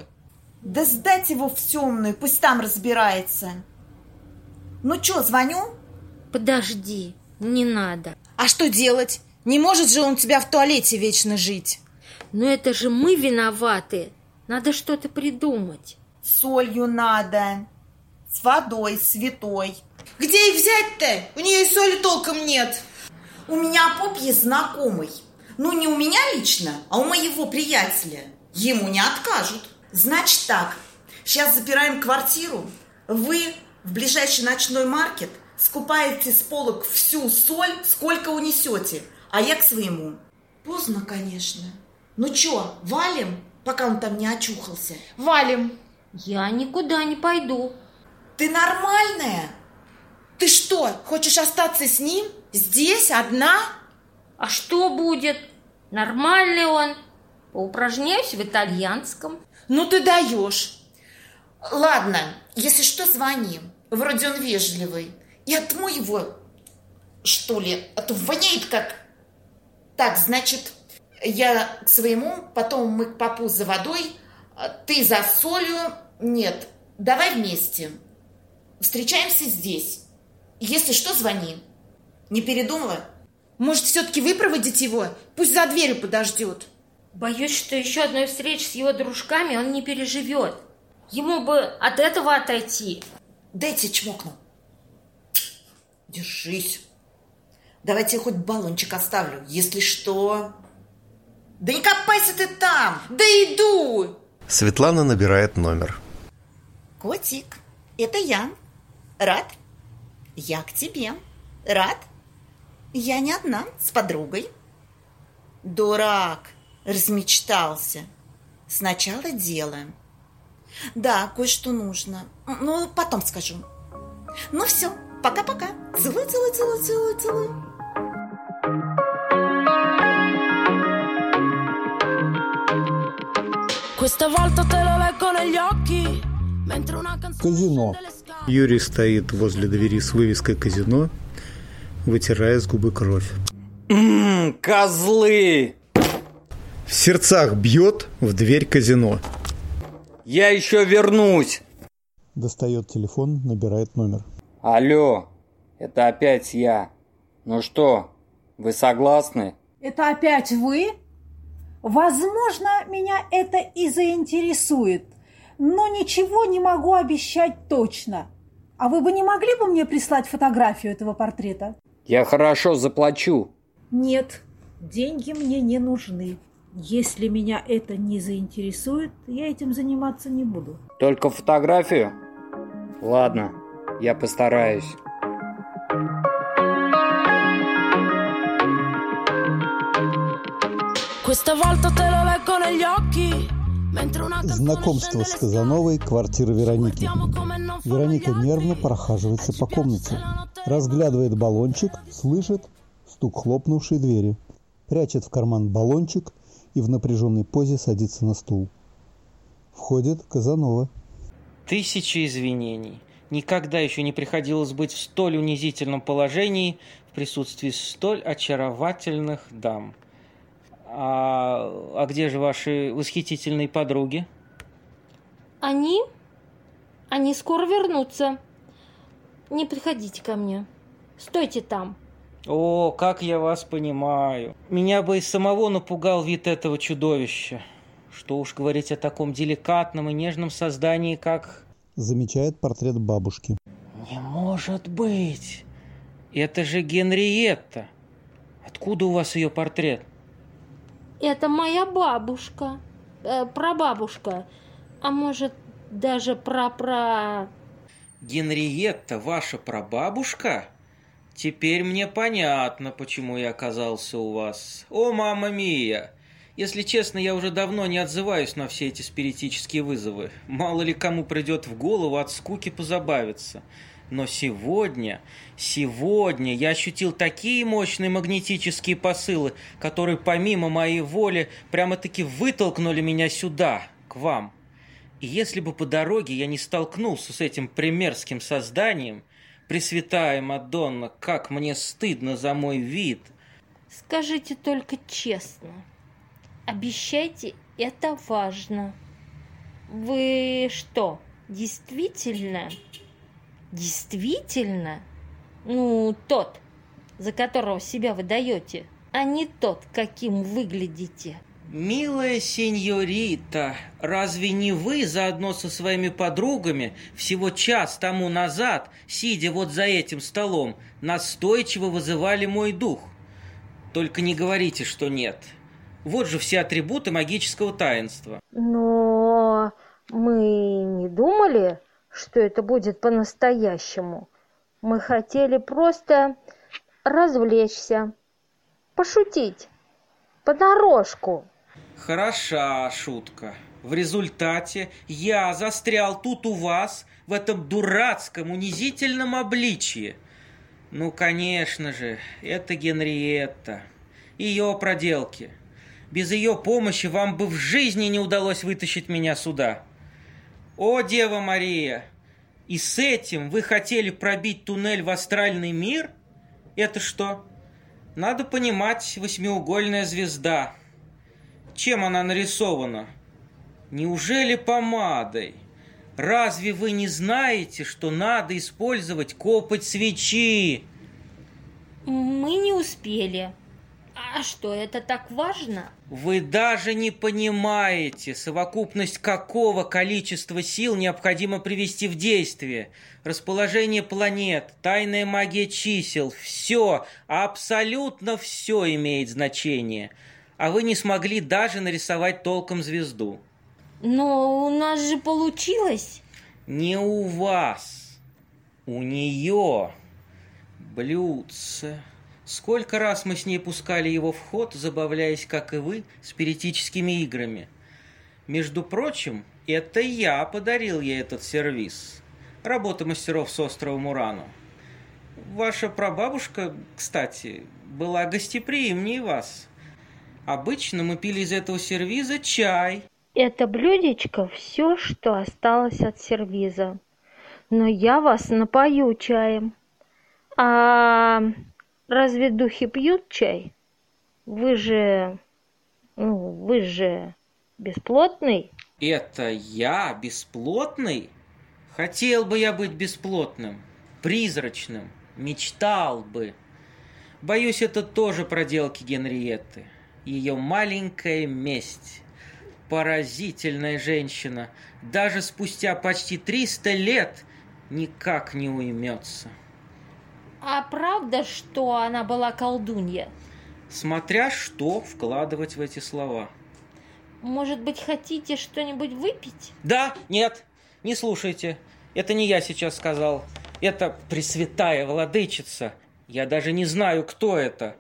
Да сдать его в темную, пусть там разбирается. Ну что, звоню? Подожди, не надо. А что делать? Не может же он у тебя в туалете вечно жить. Но это же мы виноваты. Надо что-то придумать. Солью надо. С водой святой. Где их взять-то? У нее и соли толком нет. У меня поп есть знакомый. Ну, не у меня лично, а у моего приятеля. Ему не откажут. Значит так, сейчас запираем квартиру. Вы в ближайший ночной маркет скупаете с полок всю соль, сколько унесете, а я к своему. Поздно, конечно. Ну чё, валим, пока он там не очухался? Валим. Я никуда не пойду. Ты нормальная? Ты что, хочешь остаться с ним? Здесь, одна? А что будет? Нормальный он. Поупражняюсь в итальянском. Ну ты даешь. Ладно, если что, звони. Вроде он вежливый. И отмой его, что ли, а то воняет как... Так, значит, я к своему, потом мы к папу за водой, а ты за солью. Нет, давай вместе. Встречаемся здесь. Если что, звони. Не передумала? Может, все-таки выпроводить его? Пусть за дверью подождет. Боюсь, что еще одной встречи с его дружками он не переживет. Ему бы от этого отойти. Дайте чмокну. Держись. Давайте я хоть баллончик оставлю, если что. Да не копайся ты там! Да иду! Светлана набирает номер. Котик, это я. Рад? Я к тебе. Рад? Я не одна, с подругой. Дурак, размечтался. Сначала делаем. Да, кое-что нужно. Ну, потом скажу. Ну все, пока-пока. Целую, целую, целую, целую, целую. Questa volta te lo leggo negli occhi. Mentre una canzone Казино. Юрий стоит возле двери с вывеской «Казино», вытирая с губы кровь. Ммм, козлы! В сердцах бьет в дверь казино. Я еще вернусь! Достает телефон, набирает номер. Алло, это опять я. Ну что, вы согласны? Это опять вы? Возможно, меня это и заинтересует, но ничего не могу обещать точно. А вы бы не могли бы мне прислать фотографию этого портрета? Я хорошо заплачу. Нет, деньги мне не нужны. Если меня это не заинтересует, я этим заниматься не буду. Только фотографию? Ладно, я постараюсь. Questa volta te lo leggo negli occhi. Mentre una canzone Знакомство с Казановой, квартира Вероники. Вероника нервно прохаживается по комнате. Разглядывает баллончик, слышит стук хлопнувшей двери. Прячет в карман баллончик и в напряженной позе садится на стул. Входит Казанова. Тысячи извинений. Никогда еще не приходилось быть в столь унизительном положении в присутствии столь очаровательных дам. А, а где же ваши восхитительные подруги? Они? Они скоро вернутся. Не подходите ко мне. Стойте там. О, как я вас понимаю. Меня бы и самого напугал вид этого чудовища. Что уж говорить о таком деликатном и нежном создании, как... Замечает портрет бабушки. Не может быть! Это же Генриетта. Откуда у вас ее портрет? Это моя бабушка. Э, прабабушка. А может, даже прапра... Генриетта ваша прабабушка? Теперь мне понятно, почему я оказался у вас. О, мама мия! Если честно, я уже давно не отзываюсь на все эти спиритические вызовы. Мало ли кому придет в голову от скуки позабавиться. Но сегодня, сегодня я ощутил такие мощные магнетические посылы, которые помимо моей воли прямо-таки вытолкнули меня сюда, к вам. Если бы по дороге я не столкнулся с этим примерским созданием, Пресвятая Мадонна, как мне стыдно за мой вид. Скажите только честно. Обещайте, это важно. Вы что, действительно, действительно, ну, тот, за которого себя выдаете, а не тот, каким выглядите? Милая сеньорита, разве не вы заодно со своими подругами всего час тому назад, сидя вот за этим столом, настойчиво вызывали мой дух? Только не говорите, что нет. Вот же все атрибуты магического таинства. Но мы не думали, что это будет по-настоящему. Мы хотели просто развлечься, пошутить, понарошку. Хороша шутка. В результате я застрял тут у вас в этом дурацком унизительном обличье. Ну, конечно же, это Генриетта. Ее проделки. Без ее помощи вам бы в жизни не удалось вытащить меня сюда. О, Дева Мария! И с этим вы хотели пробить туннель в астральный мир? Это что? Надо понимать, восьмиугольная звезда. Чем она нарисована? Неужели помадой? Разве вы не знаете, что надо использовать копоть свечи? Мы не успели. А что, это так важно? Вы даже не понимаете, совокупность какого количества сил необходимо привести в действие. Расположение планет, тайная магия чисел, все, абсолютно все имеет значение. А вы не смогли даже нарисовать толком звезду. Но у нас же получилось. Не у вас, у нее. Блюдце. Сколько раз мы с ней пускали его в ход, забавляясь, как и вы, спиритическими играми. Между прочим, это я подарил ей этот сервис. Работа мастеров с острова Мурану. Ваша прабабушка, кстати, была гостеприимнее вас. Обычно мы пили из этого сервиза чай, Это блюдечко все, что осталось от сервиза. Но я вас напою чаем. А разве духи пьют чай? Вы же... Ну, вы же бесплотный. Это я бесплотный? Хотел бы я быть бесплотным, призрачным, мечтал бы. Боюсь, это тоже проделки Генриетты. Ее маленькая месть. Поразительная женщина. Даже спустя почти 300 лет никак не уймется. А правда, что она была колдунья? Смотря что вкладывать в эти слова. Может быть, хотите что-нибудь выпить? Да, нет, не слушайте. Это не я сейчас сказал. Это Пресвятая Владычица. Я даже не знаю, кто это.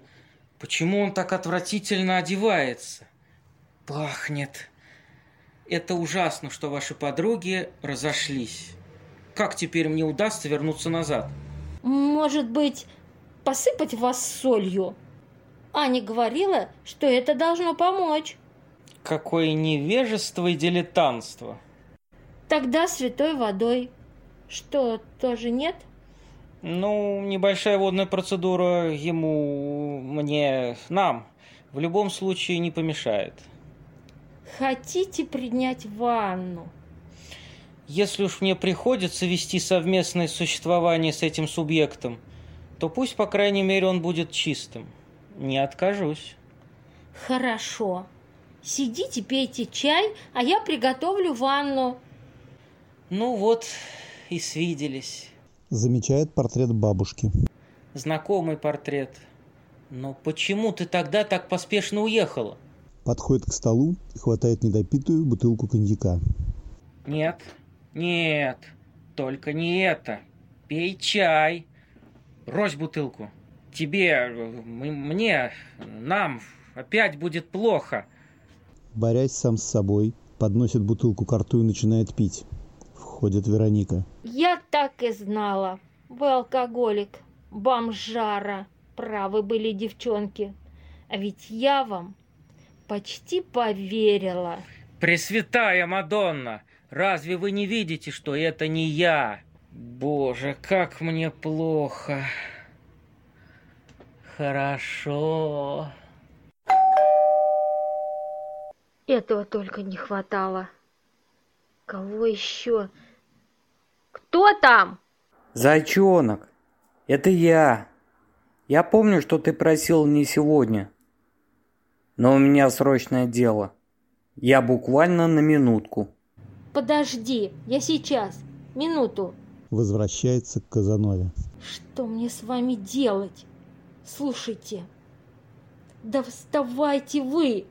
Почему он так отвратительно одевается? Пахнет. Это ужасно, что ваши подруги разошлись. Как теперь мне удастся вернуться назад? Может быть, посыпать вас солью? Аня говорила, что это должно помочь. Какое невежество и дилетантство. Тогда святой водой. Что, тоже нет? Ну, небольшая водная процедура ему, мне, нам в любом случае не помешает. Хотите принять ванну? Если уж мне приходится вести совместное существование с этим субъектом, то пусть, по крайней мере, он будет чистым. Не откажусь. Хорошо. Сидите, пейте чай, а я приготовлю ванну. Ну вот, и свиделись. Замечает портрет бабушки. Знакомый портрет. Но почему ты тогда так поспешно уехала? Подходит к столу и хватает недопитую бутылку коньяка. Нет, нет, только не это. Пей чай. Брось бутылку. Тебе, мне, нам опять будет плохо. Борясь сам с собой, подносит бутылку к рту и начинает пить. Входит Вероника. Я так и знала. Вы алкоголик, бомжара. Правы были девчонки. А ведь я вам почти поверила. Пресвятая Мадонна, разве вы не видите, что это не я? Боже, как мне плохо. Хорошо. Этого только не хватало. Кого еще? Кто там? Зайчонок, это я. Я помню, что ты просил не сегодня. Но у меня срочное дело. Я буквально на минутку. Подожди, я сейчас. Минуту. Возвращается к Казанове. Что мне с вами делать? Слушайте, Да вставайте вы!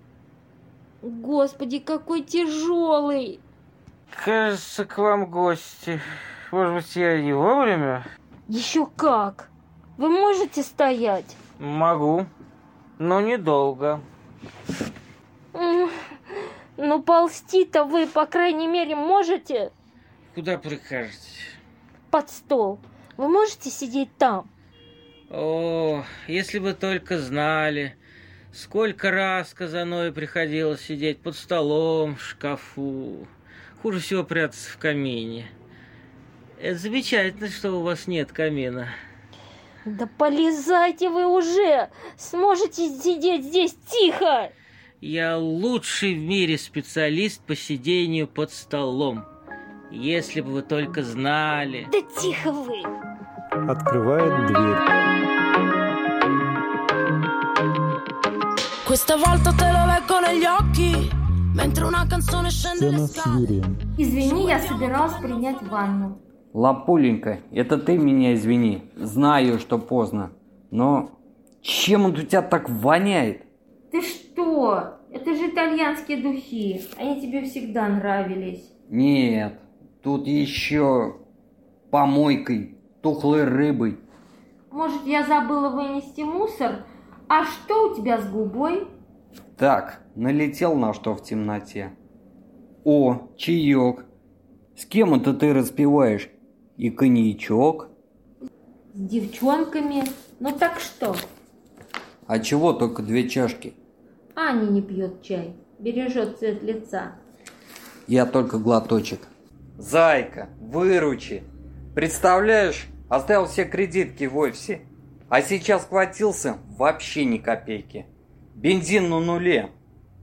Господи, какой тяжелый! Кажется, к вам гости. Может быть, я не вовремя? Еще как! Вы можете стоять? Могу, но недолго. Ну, ползти-то вы, по крайней мере, можете? Куда прикажете? Под стол. Вы можете сидеть там? О, если бы только знали, сколько раз Казанове приходилось сидеть под столом, в шкафу. Хуже всего прятаться в камине. Это замечательно, что у вас нет камина. Да полезайте вы уже! Сможете сидеть здесь тихо! Я лучший в мире специалист по сидению под столом. Если бы вы только знали. Да тихо вы! Открывает дверь. Questa volta te lo leggo negli occhi Mentre una canzone scende le Сцена с Юрием. Извини, я собиралась принять ванну. Лапуленька, это ты меня извини. Знаю, что поздно. Но чем он у тебя так воняет? Ты что? Это же итальянские духи. Они тебе всегда нравились. Нет, тут еще помойкой, тухлой рыбой. Может, я забыла вынести мусор? А что у тебя с губой? Так, налетел на что в темноте. О, чаек. С кем это ты распиваешь? И коньячок? С девчонками. Ну так что? А чего только две чашки? Аня не пьет чай. Бережет цвет лица. Я только глоточек. Зайка, выручи. Представляешь, оставил все кредитки в офисе. А сейчас хватился вообще ни копейки. Бензин на нуле.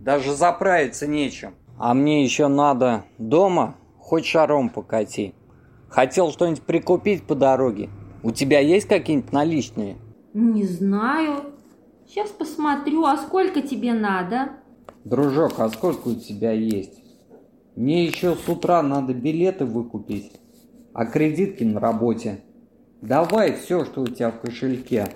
Даже заправиться нечем. А мне еще надо дома хоть шаром покати. Хотел что-нибудь прикупить по дороге. У тебя есть какие-нибудь наличные? Не знаю. Сейчас посмотрю, а сколько тебе надо? Дружок, а сколько у тебя есть? Мне еще с утра надо билеты выкупить, а кредитки на работе. Давай все, что у тебя в кошельке.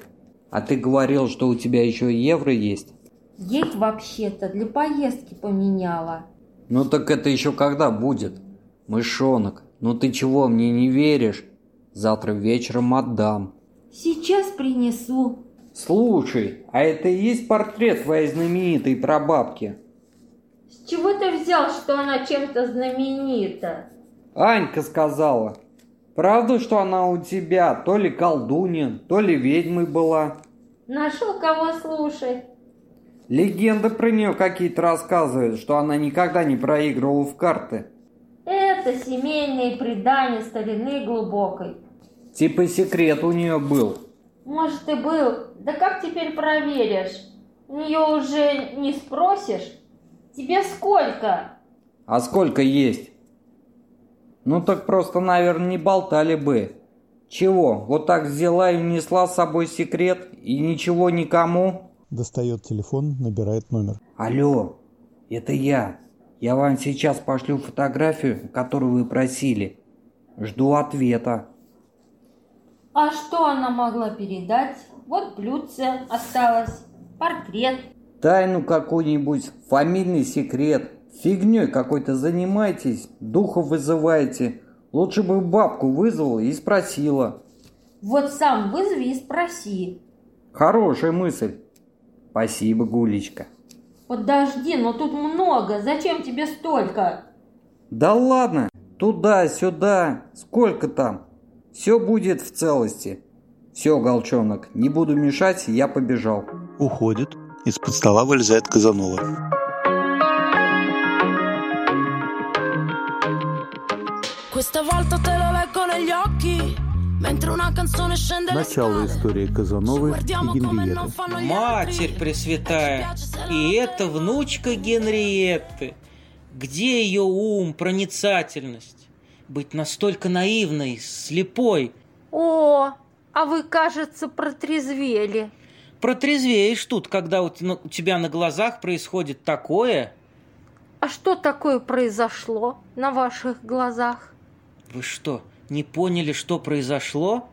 А ты говорил, что у тебя еще евро есть? Есть вообще-то для поездки поменяла. Ну так это еще когда будет? Мышонок, ну ты чего, мне не веришь? Завтра вечером отдам. Сейчас принесу. Слушай, а это и есть портрет твоей знаменитой прабабки? С чего ты взял, что она чем-то знаменита? Анька сказала. Правда, что она у тебя то ли колдунья, то ли ведьмой была? Нашел кого слушать. Легенды про нее какие-то рассказывают, что она никогда не проигрывала в карты. Это семейные предания старины глубокой. Типа секрет у нее был. Может и был. Да как теперь проверишь? У нее уже не спросишь? Тебе сколько? А сколько есть? Ну так просто, наверное, не болтали бы. Чего, вот так взяла и унесла с собой секрет и ничего никому? Достает телефон, набирает номер. Алло, это я. Я вам сейчас пошлю фотографию, которую вы просили. Жду ответа. А что она могла передать? Вот блюдце осталось, портрет. Тайну какую-нибудь, фамильный секрет. Фигней какой-то занимаетесь, духов вызываете. Лучше бы бабку вызвала и спросила. Вот сам вызови и спроси. Хорошая мысль. Спасибо, Гулечка. Подожди, но тут много. Зачем тебе столько? Да ладно, туда-сюда, сколько там? Все будет в целости. Все, Голчонок, не буду мешать, я побежал. Уходит. Из-под стола вылезает Казанова. Questa volta te lo leggo negli occhi Начало истории Казановой и Генриетты. Матерь Пресвятая, и это внучка Генриетты. Где ее ум, проницательность? Быть настолько наивной, слепой. О, а вы, кажется, протрезвели. Протрезвеешь тут, когда у тебя на глазах происходит такое. А что такое произошло на ваших глазах? Вы что, не поняли, что произошло?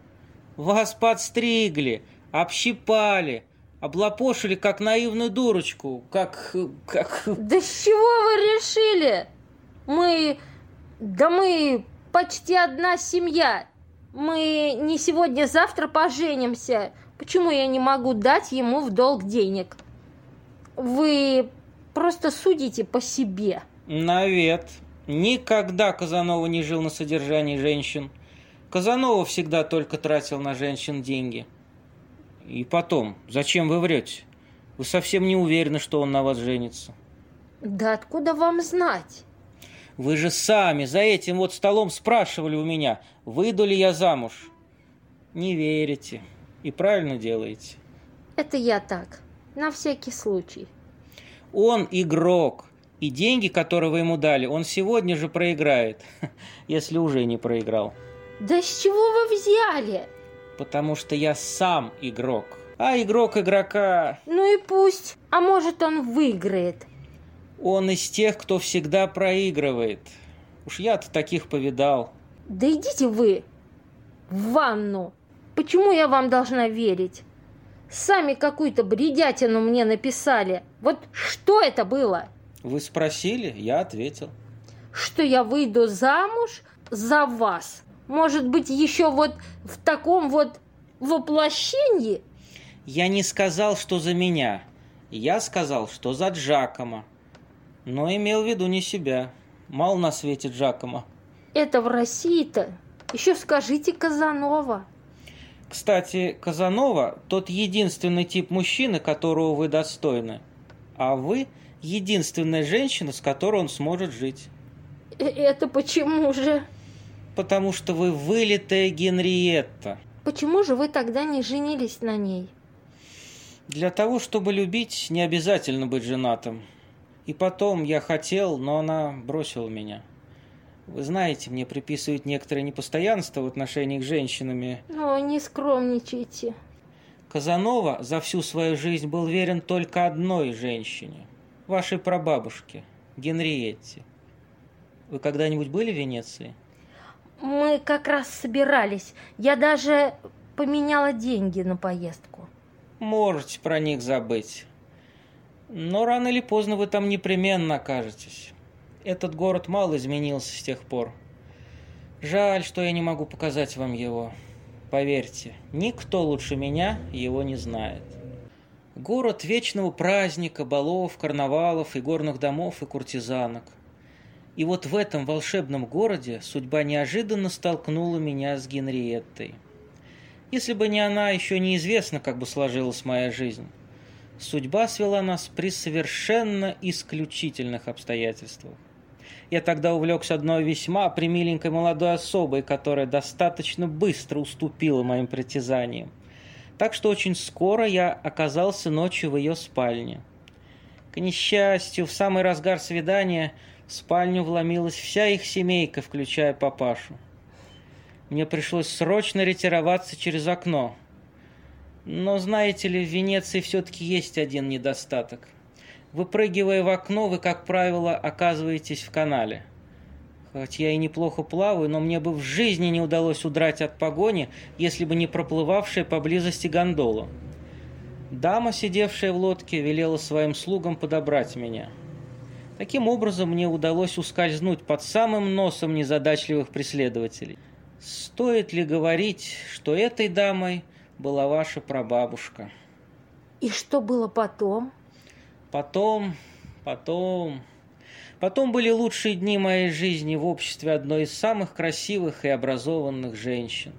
Вас подстригли, общипали, Облапошили, как наивную дурочку, как... как... Да с чего вы решили? Мы... Да мы почти одна семья. Мы не сегодня-завтра поженимся. Почему я не могу дать ему в долг денег? Вы просто судите по себе. Навет. Никогда Казанова не жил на содержании женщин. Казанова всегда только тратил на женщин деньги. И потом, зачем вы врете? Вы совсем не уверены, что он на вас женится. Да откуда вам знать? Вы же сами за этим вот столом спрашивали у меня, выйду ли я замуж. Не верите. И правильно делаете. Это я так, на всякий случай. Он игрок. И деньги, которые вы ему дали, он сегодня же проиграет, *laughs* если уже не проиграл. Да с чего вы взяли? Потому что я сам игрок. А игрок игрока... Ну и пусть. А может он выиграет. Он из тех, кто всегда проигрывает. Уж я-то таких повидал. Да идите вы в ванну. Почему я вам должна верить? Сами какую-то бредятину мне написали. Вот что это было? Вы спросили, я ответил. Что я выйду замуж за вас. Может быть, еще вот в таком вот воплощении? Я не сказал, что за меня. Я сказал, что за Джакома. Но имел в виду не себя. Мало на свете Джакома. Это в России-то. Еще скажите Казанова. Кстати, Казанова – тот единственный тип мужчины, которого вы достойны. А вы – единственная женщина, с которой он сможет жить. Э, это почему же? Потому что вы вылитая Генриетта. Почему же вы тогда не женились на ней? Для того, чтобы любить, не обязательно быть женатым. И потом я хотел, но она бросила меня. Вы знаете, мне приписывают некоторое непостоянство в отношениях с женщинами. О, не скромничайте. Казанова за всю свою жизнь был верен только одной женщине. Вашей прабабушке, Генриетте. Вы когда-нибудь были в Венеции? Мы как раз собирались. Я даже поменяла деньги на поездку. Можете про них забыть. Но рано или поздно вы там непременно окажетесь. Этот город мало изменился с тех пор. Жаль, что я не могу показать вам его. Поверьте, никто лучше меня его не знает. Город вечного праздника, балов, карнавалов и горных домов и куртизанок. И вот в этом волшебном городе судьба неожиданно столкнула меня с Генриеттой. Если бы не она, еще неизвестно, как бы сложилась моя жизнь. Судьба свела нас при совершенно исключительных обстоятельствах. Я тогда увлекся одной весьма примиленькой молодой особой, которая достаточно быстро уступила моим притязаниям. Так что очень скоро я оказался ночью в ее спальне. К несчастью, в самый разгар свидания в спальню вломилась вся их семейка, включая папашу. Мне пришлось срочно ретироваться через окно. Но, знаете ли, в Венеции все-таки есть один недостаток – Выпрыгивая в окно, вы, как правило, оказываетесь в канале. Хоть я и неплохо плаваю, но мне бы в жизни не удалось удрать от погони, если бы не проплывавшая поблизости гондола. Дама, сидевшая в лодке, велела своим слугам подобрать меня. Таким образом, мне удалось ускользнуть под самым носом незадачливых преследователей. Стоит ли говорить, что этой дамой была ваша прабабушка? И что было потом? Потом, потом... Потом были лучшие дни моей жизни в обществе одной из самых красивых и образованных женщин.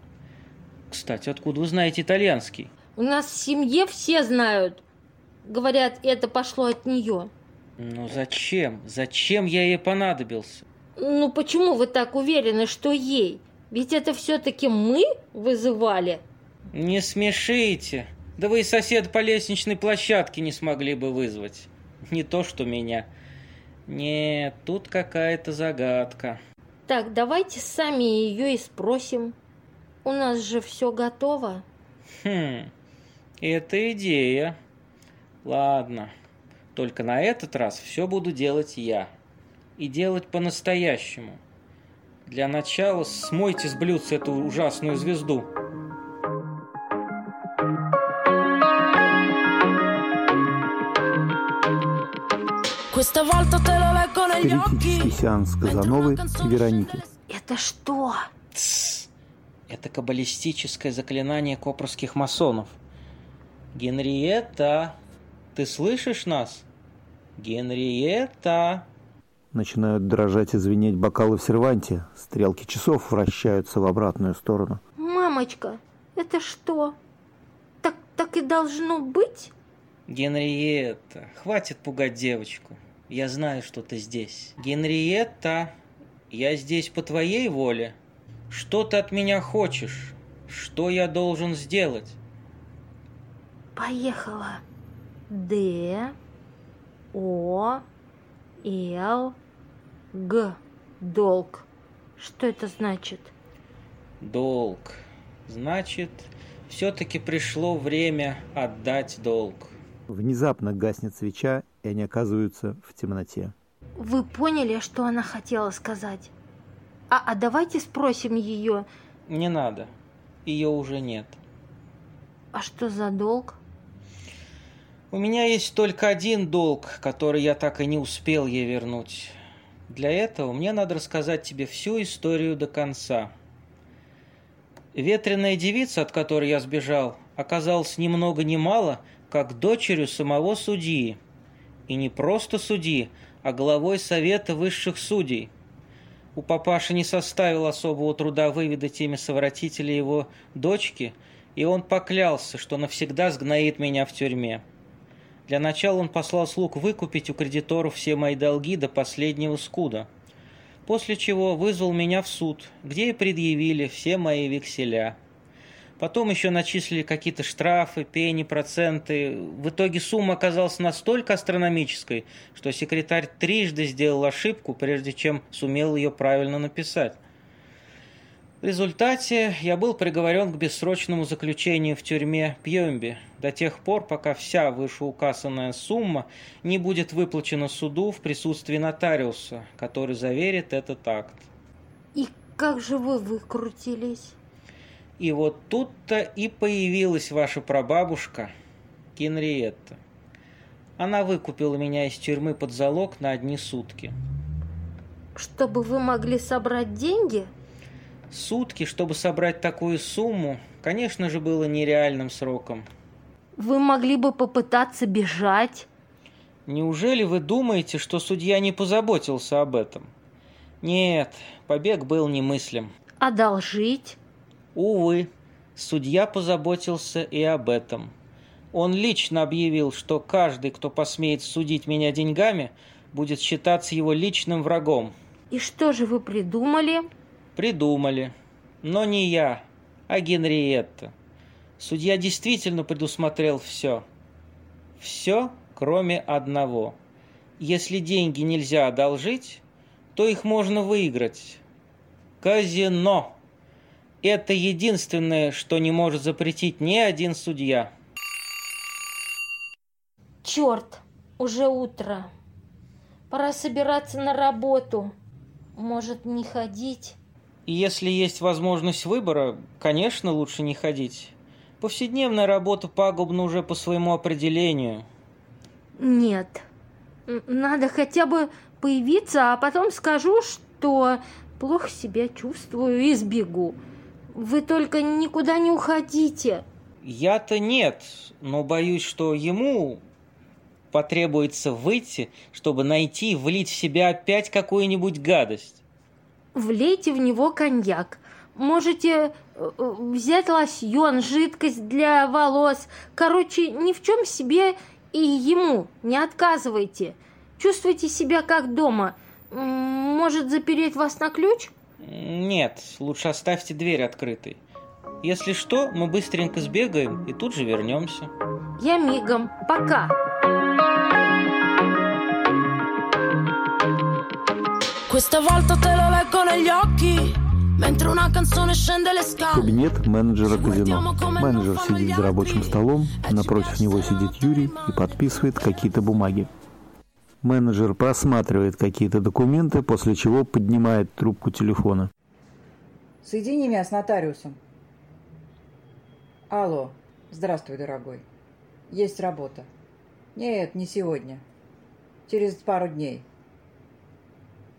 Кстати, откуда вы знаете итальянский? У нас в семье все знают. Говорят, это пошло от нее. Ну зачем? Зачем я ей понадобился? Ну почему вы так уверены, что ей? Ведь это все-таки мы вызывали. Не смешите. Да вы и сосед по лестничной площадке не смогли бы вызвать. Не то, что меня. Нет, тут какая-то загадка. Так, давайте сами ее и спросим. У нас же все готово. Хм, это идея. Ладно, только на этот раз все буду делать я. И делать по-настоящему. Для начала смойте с блюдца эту ужасную звезду. Questa volta te Спиритический сеанс Казановой и Вероники. Это что? Это каббалистическое заклинание копровских масонов. Генриетта, ты слышишь нас? Генриетта. Начинают дрожать и звенеть бокалы в серванте. Стрелки часов вращаются в обратную сторону. Мамочка, это что? Так, так и должно быть? Генриетта, хватит пугать девочку. Я знаю, что ты здесь. Генриетта, я здесь по твоей воле. Что ты от меня хочешь? Что я должен сделать? Поехала. Д, О, Л, Г. Долг. Что это значит? Долг. Значит, все-таки пришло время отдать долг. Внезапно гаснет свеча, и они оказываются в темноте. Вы поняли, что она хотела сказать? А, а давайте спросим ее. Не надо. Ее уже нет. А что за долг? У меня есть только один долг, который я так и не успел ей вернуть. Для этого мне надо рассказать тебе всю историю до конца. Ветреная девица, от которой я сбежал, оказалась ни много ни мало, как дочерью самого судьи. И не просто судьи, а главой Совета высших судей. У папаши не составило особого труда выведать имя совратителя его дочки, и он поклялся, что навсегда сгноит меня в тюрьме. Для начала он послал слуг выкупить у кредиторов все мои долги до последнего скуда, после чего вызвал меня в суд, где и предъявили все мои векселя. Потом еще начислили какие-то штрафы, пени, проценты. В итоге сумма оказалась настолько астрономической, что секретарь трижды сделал ошибку, прежде чем сумел ее правильно написать. В результате я был приговорен к бессрочному заключению в тюрьме Пьемби до тех пор, пока вся вышеуказанная сумма не будет выплачена суду в присутствии нотариуса, который заверит этот акт. И как же вы выкрутились? И вот тут-то и появилась ваша прабабушка Генриетта. Она выкупила меня из тюрьмы под залог на одни сутки. Чтобы вы могли собрать деньги? Сутки, чтобы собрать такую сумму, конечно же, было нереальным сроком. Вы могли бы попытаться бежать. Неужели вы думаете, что судья не позаботился об этом? Нет, побег был немыслим. Одолжить? Увы, судья позаботился и об этом. Он лично объявил, что каждый, кто посмеет судить меня деньгами, будет считаться его личным врагом. И что же вы придумали? Придумали. Но не я, а Генриетта. Судья действительно предусмотрел все. Все, кроме одного. Если деньги нельзя одолжить, то их можно выиграть. Казино. Это единственное, что не может запретить ни один судья. Черт, уже утро. Пора собираться на работу. Может, не ходить? Если есть возможность выбора, конечно, лучше не ходить. Повседневная работа пагубна уже по своему определению. Нет. Надо хотя бы появиться, а потом скажу, что плохо себя чувствую и сбегу. Вы только никуда не уходите. Я-то нет, но боюсь, что ему потребуется выйти, чтобы найти и влить в себя опять какую-нибудь гадость. Влейте в него коньяк. Можете э, взять лосьон, жидкость для волос. Короче, ни в чем себе и ему не отказывайте. Чувствуйте себя как дома. Может запереть вас на ключ? Нет, лучше оставьте дверь открытой. Если что, мы быстренько сбегаем и тут же вернемся. Я мигом. Пока. Questa volta te lo leggo negli occhi. Mentre una canzone scende le scale. Кабинет менеджера казино. Менеджер сидит за рабочим столом, напротив него сидит Юрий и подписывает какие-то бумаги. Менеджер просматривает какие-то документы, после чего поднимает трубку телефона. Соедини меня с нотариусом. Алло. Здравствуй, дорогой. Есть работа. Нет, не сегодня. Через пару дней.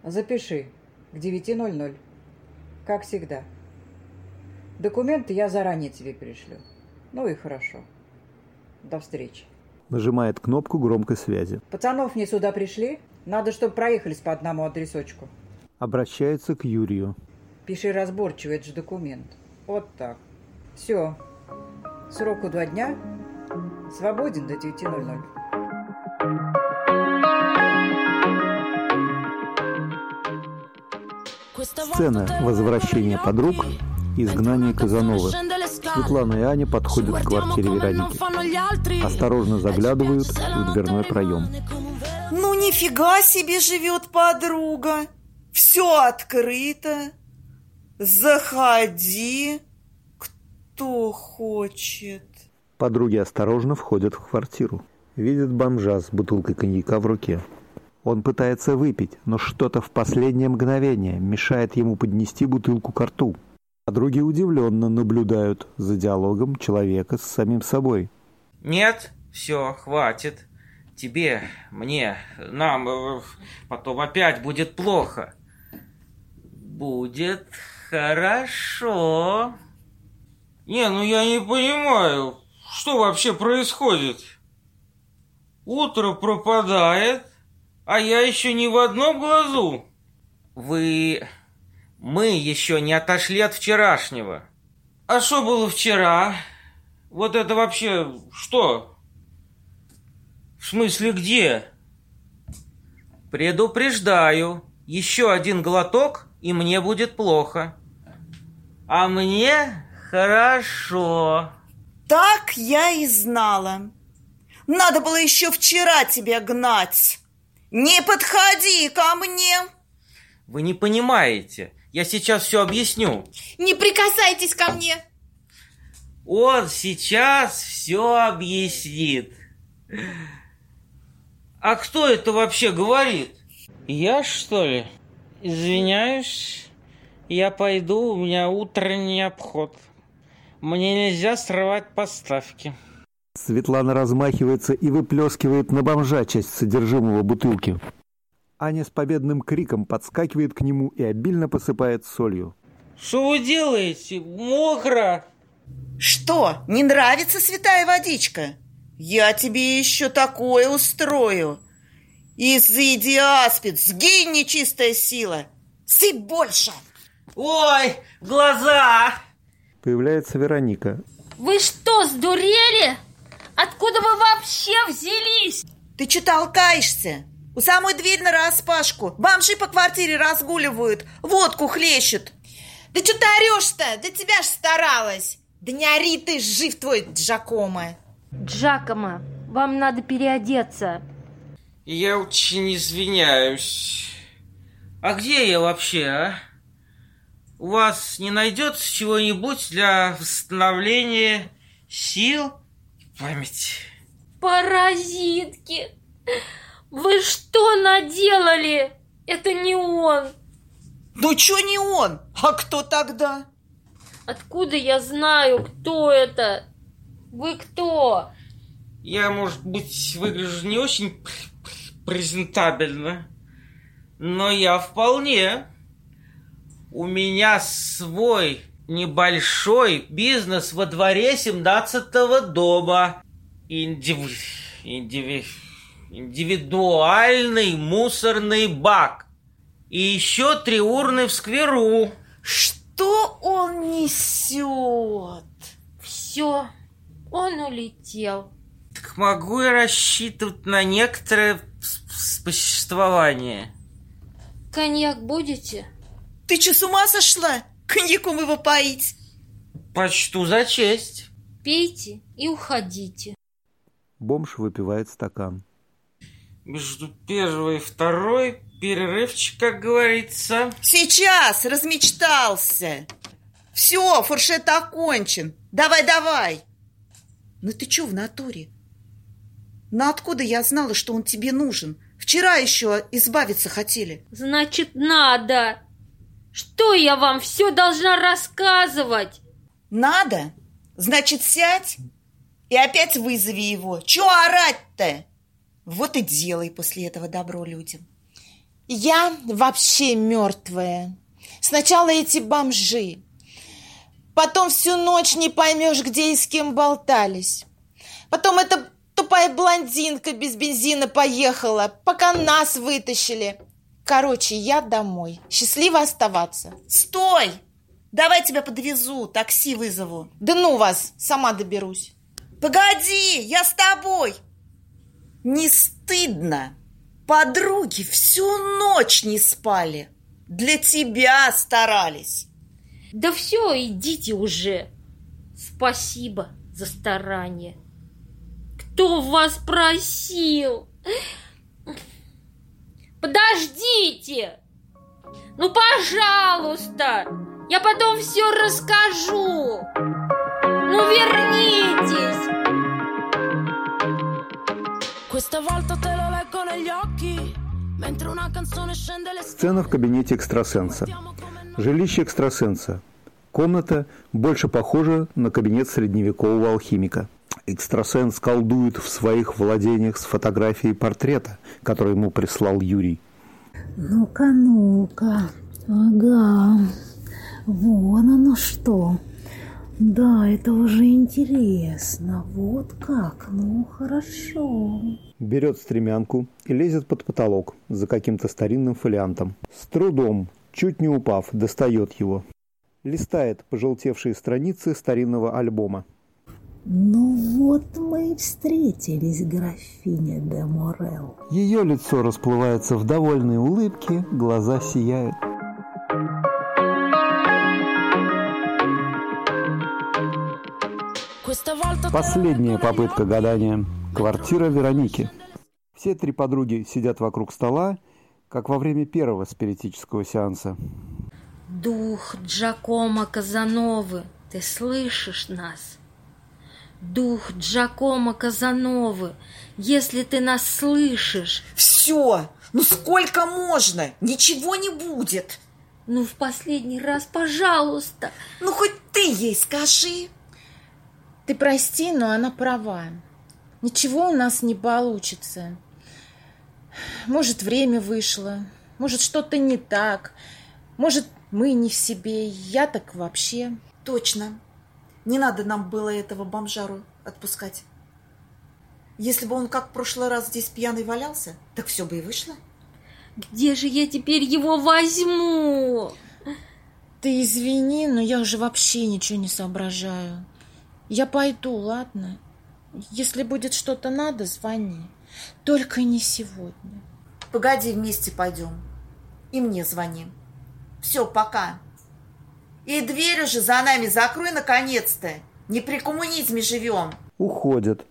Запиши. К 9.00. Как всегда. Документы я заранее тебе пришлю. Ну и хорошо. До встречи. Нажимает кнопку громкой связи. Пацанов не сюда пришли? Надо, чтобы проехались по одному адресочку. Обращается к Юрию. Пиши разборчиво, это же документ. Вот так. Все. Сроку два дня. Свободен до 9.00. Сцена возвращения подруг изгнание Казановы. Светлана и Аня подходят к квартире Вероники. Осторожно заглядывают в дверной проем. Ну, нифига себе живет подруга. Все открыто. Заходи, кто хочет. Подруги осторожно входят в квартиру. Видят бомжа с бутылкой коньяка в руке. Он пытается выпить, но что-то в последнее мгновение мешает ему поднести бутылку к рту. Подруги удивленно наблюдают за диалогом человека с самим собой. Нет, все, хватит. Тебе, мне, нам э, потом опять будет плохо. Будет хорошо. Не, ну я не понимаю, что вообще происходит. Утро пропадает, а я еще не в одном глазу. Вы мы еще не отошли от вчерашнего. А что было вчера? Вот это вообще что? В смысле где? Предупреждаю, еще один глоток, и мне будет плохо. А мне хорошо. Так я и знала. Надо было еще вчера тебя гнать. Не подходи ко мне. Вы не понимаете. Я сейчас все объясню. Не прикасайтесь ко мне. Он сейчас все объяснит. А кто это вообще говорит? Я, что ли? Извиняюсь. Я пойду, у меня утренний обход. Мне нельзя срывать поставки. Светлана размахивается и выплескивает на бомжа часть содержимого бутылки. Аня с победным криком подскакивает к нему и обильно посыпает солью. Что вы делаете? Мокро! Что, не нравится святая водичка? Я тебе еще такое устрою. Изыди, аспид, сгинь, нечистая сила. Сыпь больше. Ой, глаза! Появляется Вероника. Вы что, сдурели? Откуда вы вообще взялись? Ты что толкаешься? У самой дверь на распашку. Бомжи по квартире разгуливают, водку хлещут. Да что ты орешь-то? Да тебя ж старалась. Да не ори ты, жив твой Джакомо. Джакомо, вам надо переодеться. Я очень извиняюсь. А где я вообще, а? У вас не найдется чего-нибудь для восстановления сил и памяти? Паразитки! Вы что наделали? Это не он. Ну что не он? А кто тогда? Откуда я знаю, кто это? Вы кто? Я, может быть, выгляжу не очень презентабельно, но я вполне. У меня свой небольшой бизнес во дворе 17-го дома. Индиви... Индиви индивидуальный мусорный бак. И еще три урны в скверу. Что он несет? Все, он улетел. Так могу я рассчитывать на некоторое существование? Коньяк будете? Ты что, с ума сошла? Коньяком его поить? Почту за честь. Пейте и уходите. Бомж выпивает стакан между первой и второй перерывчик, как говорится. Сейчас, размечтался. Все, фуршет окончен. Давай, давай. Ну ты что в натуре? Ну откуда я знала, что он тебе нужен? Вчера еще избавиться хотели. Значит, надо. Что я вам все должна рассказывать? Надо? Значит, сядь и опять вызови его. Че орать-то? Вот и делай после этого добро людям. Я вообще мертвая. Сначала эти бомжи. Потом всю ночь не поймешь, где и с кем болтались. Потом эта тупая блондинка без бензина поехала, пока нас вытащили. Короче, я домой. Счастливо оставаться. Стой! Давай тебя подвезу, такси вызову. Да ну вас, сама доберусь. Погоди, я с тобой. Не стыдно? Подруги всю ночь не спали. Для тебя старались. Да все, идите уже. Спасибо за старание. Кто вас просил? Подождите! Ну, пожалуйста! Я потом все расскажу! Ну, вернитесь! Сцена в кабинете экстрасенса. Жилище экстрасенса. Комната больше похожа на кабинет средневекового алхимика. Экстрасенс колдует в своих владениях с фотографией портрета, который ему прислал Юрий. Ну-ка, ну-ка. Ага. Вон оно что. Да, это уже интересно. Вот как. Ну, хорошо. Берет стремянку и лезет под потолок за каким-то старинным фолиантом. С трудом, чуть не упав, достает его. Листает пожелтевшие страницы старинного альбома. Ну вот мы и встретились, графиня де Морел. Ее лицо расплывается в довольной улыбке, глаза сияют. Последняя попытка гадания. Квартира Вероники. Все три подруги сидят вокруг стола, как во время первого спиритического сеанса. Дух Джакома Казановы, ты слышишь нас? Дух Джакома Казановы, если ты нас слышишь... Все! Ну сколько можно? Ничего не будет! Ну, в последний раз, пожалуйста! Ну, хоть ты ей скажи! Ты прости, но она права. Ничего у нас не получится. Может, время вышло, может, что-то не так, может, мы не в себе, я так вообще. Точно. Не надо нам было этого бомжару отпускать. Если бы он как в прошлый раз здесь пьяный валялся, так все бы и вышло. Где же я теперь его возьму? Ты извини, но я уже вообще ничего не соображаю. Я пойду, ладно? Если будет что-то надо, звони. Только не сегодня. Погоди, вместе пойдем. И мне звони. Все, пока. И дверь уже за нами закрой наконец-то. Не при коммунизме живем. Уходят.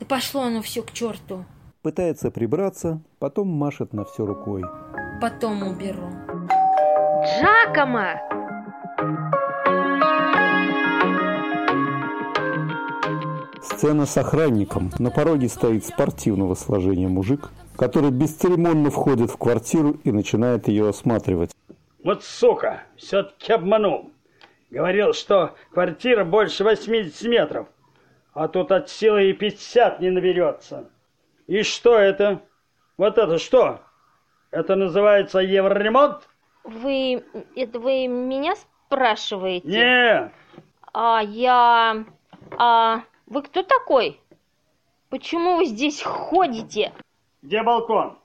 Да пошло оно все к черту. Пытается прибраться, потом машет на все рукой. Потом уберу. Джакома! Сцена с охранником. На пороге стоит спортивного сложения мужик, который бесцеремонно входит в квартиру и начинает ее осматривать. Вот сука, все-таки обманул. Говорил, что квартира больше 80 метров, а тут от силы и 50 не наберется. И что это? Вот это что? Это называется евроремонт? Вы... это вы меня спрашиваете? Не. А я... А вы кто такой? Почему вы здесь ходите? Где балкон?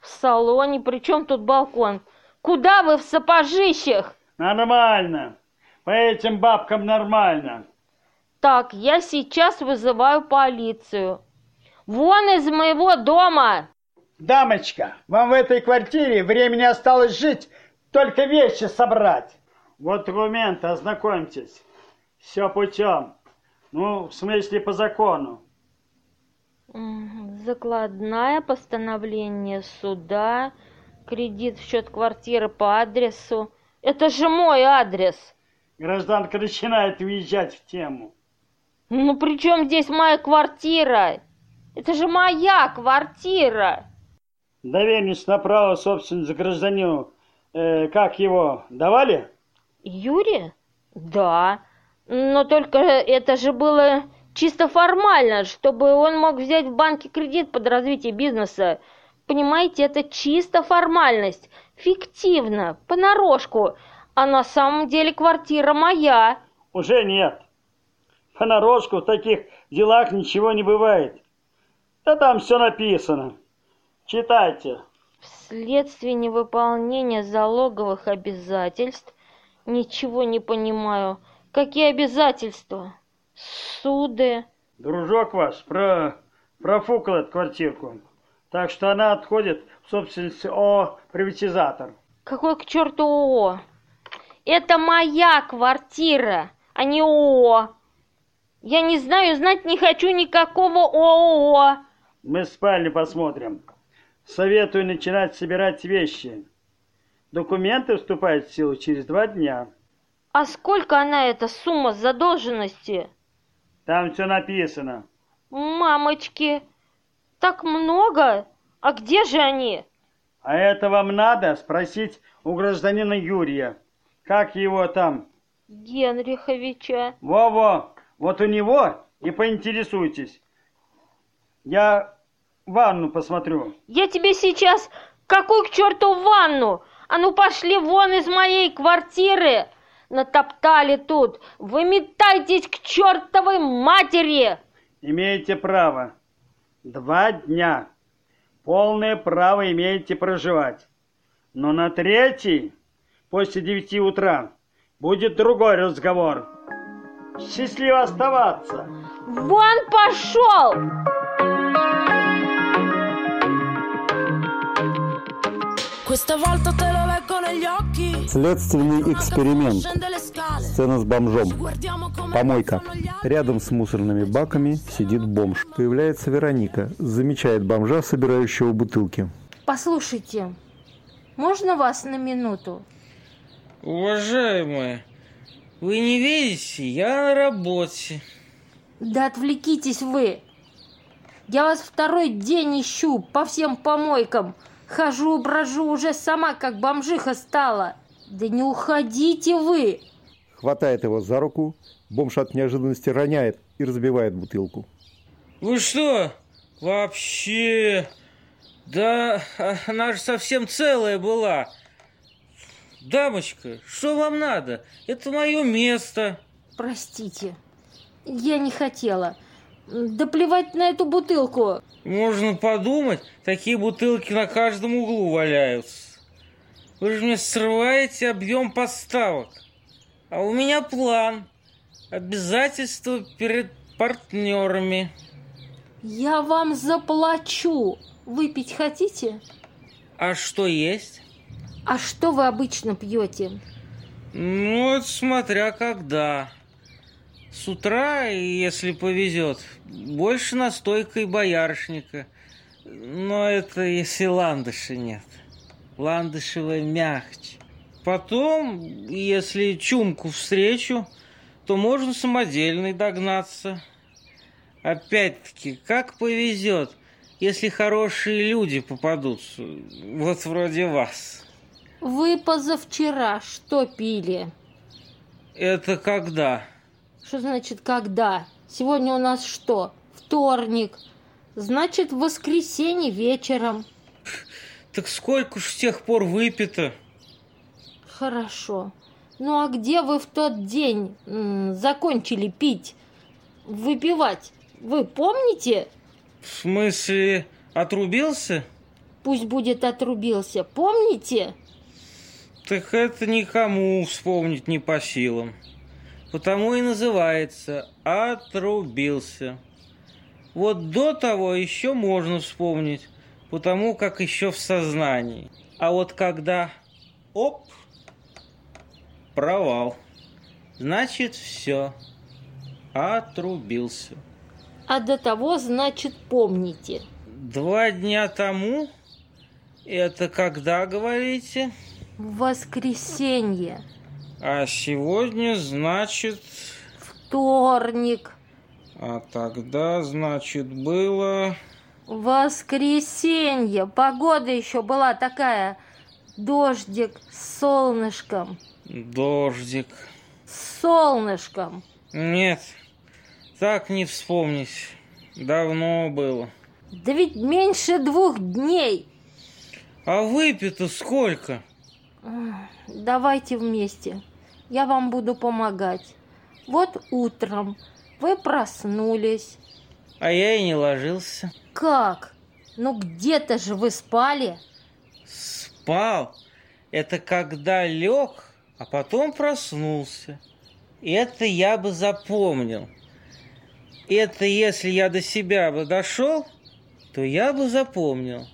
В салоне. При чем тут балкон? Куда вы в сапожищах? Нормально. По этим бабкам нормально. Так, я сейчас вызываю полицию. Вон из моего дома! Дамочка, вам в этой квартире времени осталось жить, только вещи собрать. Вот документы, ознакомьтесь. Все путем. Ну, в смысле, по закону. Закладная, постановление суда, кредит в счет квартиры по адресу. Это же мой адрес. Гражданка начинает въезжать в тему. Ну, при чем здесь моя квартира? Это же моя квартира. Доверенность на право собственности гражданину, э, как его, давали? Юрий? Да. Но только это же было чисто формально, чтобы он мог взять в банке кредит под развитие бизнеса. Понимаете, это чисто формальность, фиктивно, понарошку, а на самом деле квартира моя. Уже нет. Понарошку в таких делах ничего не бывает. Да там все написано. Читайте. Вследствие невыполнения залоговых обязательств ничего не понимаю. Какие обязательства? Суды? Дружок ваш про профукал эту квартирку. Так что она отходит в собственность ООО «Приватизатор». Какой к черту ООО? Это моя квартира, а не ООО. Я не знаю, знать не хочу никакого ООО. Мы в спальне посмотрим. Советую начинать собирать вещи. Документы вступают в силу через два дня. А сколько она, эта сумма задолженности? Там все написано. Мамочки, так много? А где же они? А это вам надо спросить у гражданина Юрия. Как его там? Генриховича. Во-во, вот у него и поинтересуйтесь. Я ванну посмотрю. Я тебе сейчас... Какую к черту ванну? А ну пошли вон из моей квартиры! Натоптали тут! Выметайтесь к чертовой матери! Имеете право. Два дня. Полное право имеете проживать. Но на третий, после девяти утра, будет другой разговор. Счастливо оставаться. Вон пошел! Следственный эксперимент. Сцена с бомжом. Помойка. Рядом с мусорными баками сидит бомж. Появляется Вероника, замечает бомжа, собирающего бутылки. Послушайте, можно вас на минуту? Уважаемая, вы не видите, я на работе. Да отвлекитесь вы. Я вас второй день ищу по всем помойкам. Хожу, брожу, уже сама как бомжиха стала. Да не уходите вы! Хватает его за руку, бомж от неожиданности роняет и разбивает бутылку. Вы что? Вообще... Да она же совсем целая была. Дамочка, что вам надо? Это мое место. Простите, я не хотела. Да плевать на эту бутылку. Можно подумать, такие бутылки на каждом углу валяются. Вы же мне срываете объем поставок. А у меня план. Обязательства перед партнерами. Я вам заплачу. Выпить хотите? А что есть? А что вы обычно пьете? Ну, это смотря когда. С утра, если повезет, больше настойка и боярышника. Но это если ландыша нет. Ландышевая мягче. Потом, если чумку встречу, то можно самодельный догнаться. Опять-таки, как повезет, если хорошие люди попадутся, вот вроде вас. Вы позавчера что пили? Это когда? Что значит когда? Сегодня у нас что? Вторник. Значит, в воскресенье вечером. Так сколько ж с тех пор выпито? Хорошо. Ну а где вы в тот день закончили пить, выпивать? Вы помните? В смысле, отрубился? Пусть будет отрубился. Помните? Так это никому вспомнить не по силам. Потому и называется «отрубился». Вот до того еще можно вспомнить, потому как еще в сознании. А вот когда оп, провал, значит все, отрубился. А до того, значит, помните. Два дня тому? Это когда, говорите? В воскресенье. А сегодня, значит... Вторник. А тогда, значит, было... Воскресенье. Погода еще была такая. Дождик с солнышком. Дождик. С солнышком. Нет, так не вспомнить. Давно было. Да ведь меньше двух дней. А выпито сколько? Давайте вместе. Я вам буду помогать. Вот утром вы проснулись. А я и не ложился. Как? Ну где-то же вы спали. Спал? Это когда лег, а потом проснулся. Это я бы запомнил. Это если я до себя бы дошел, то я бы запомнил.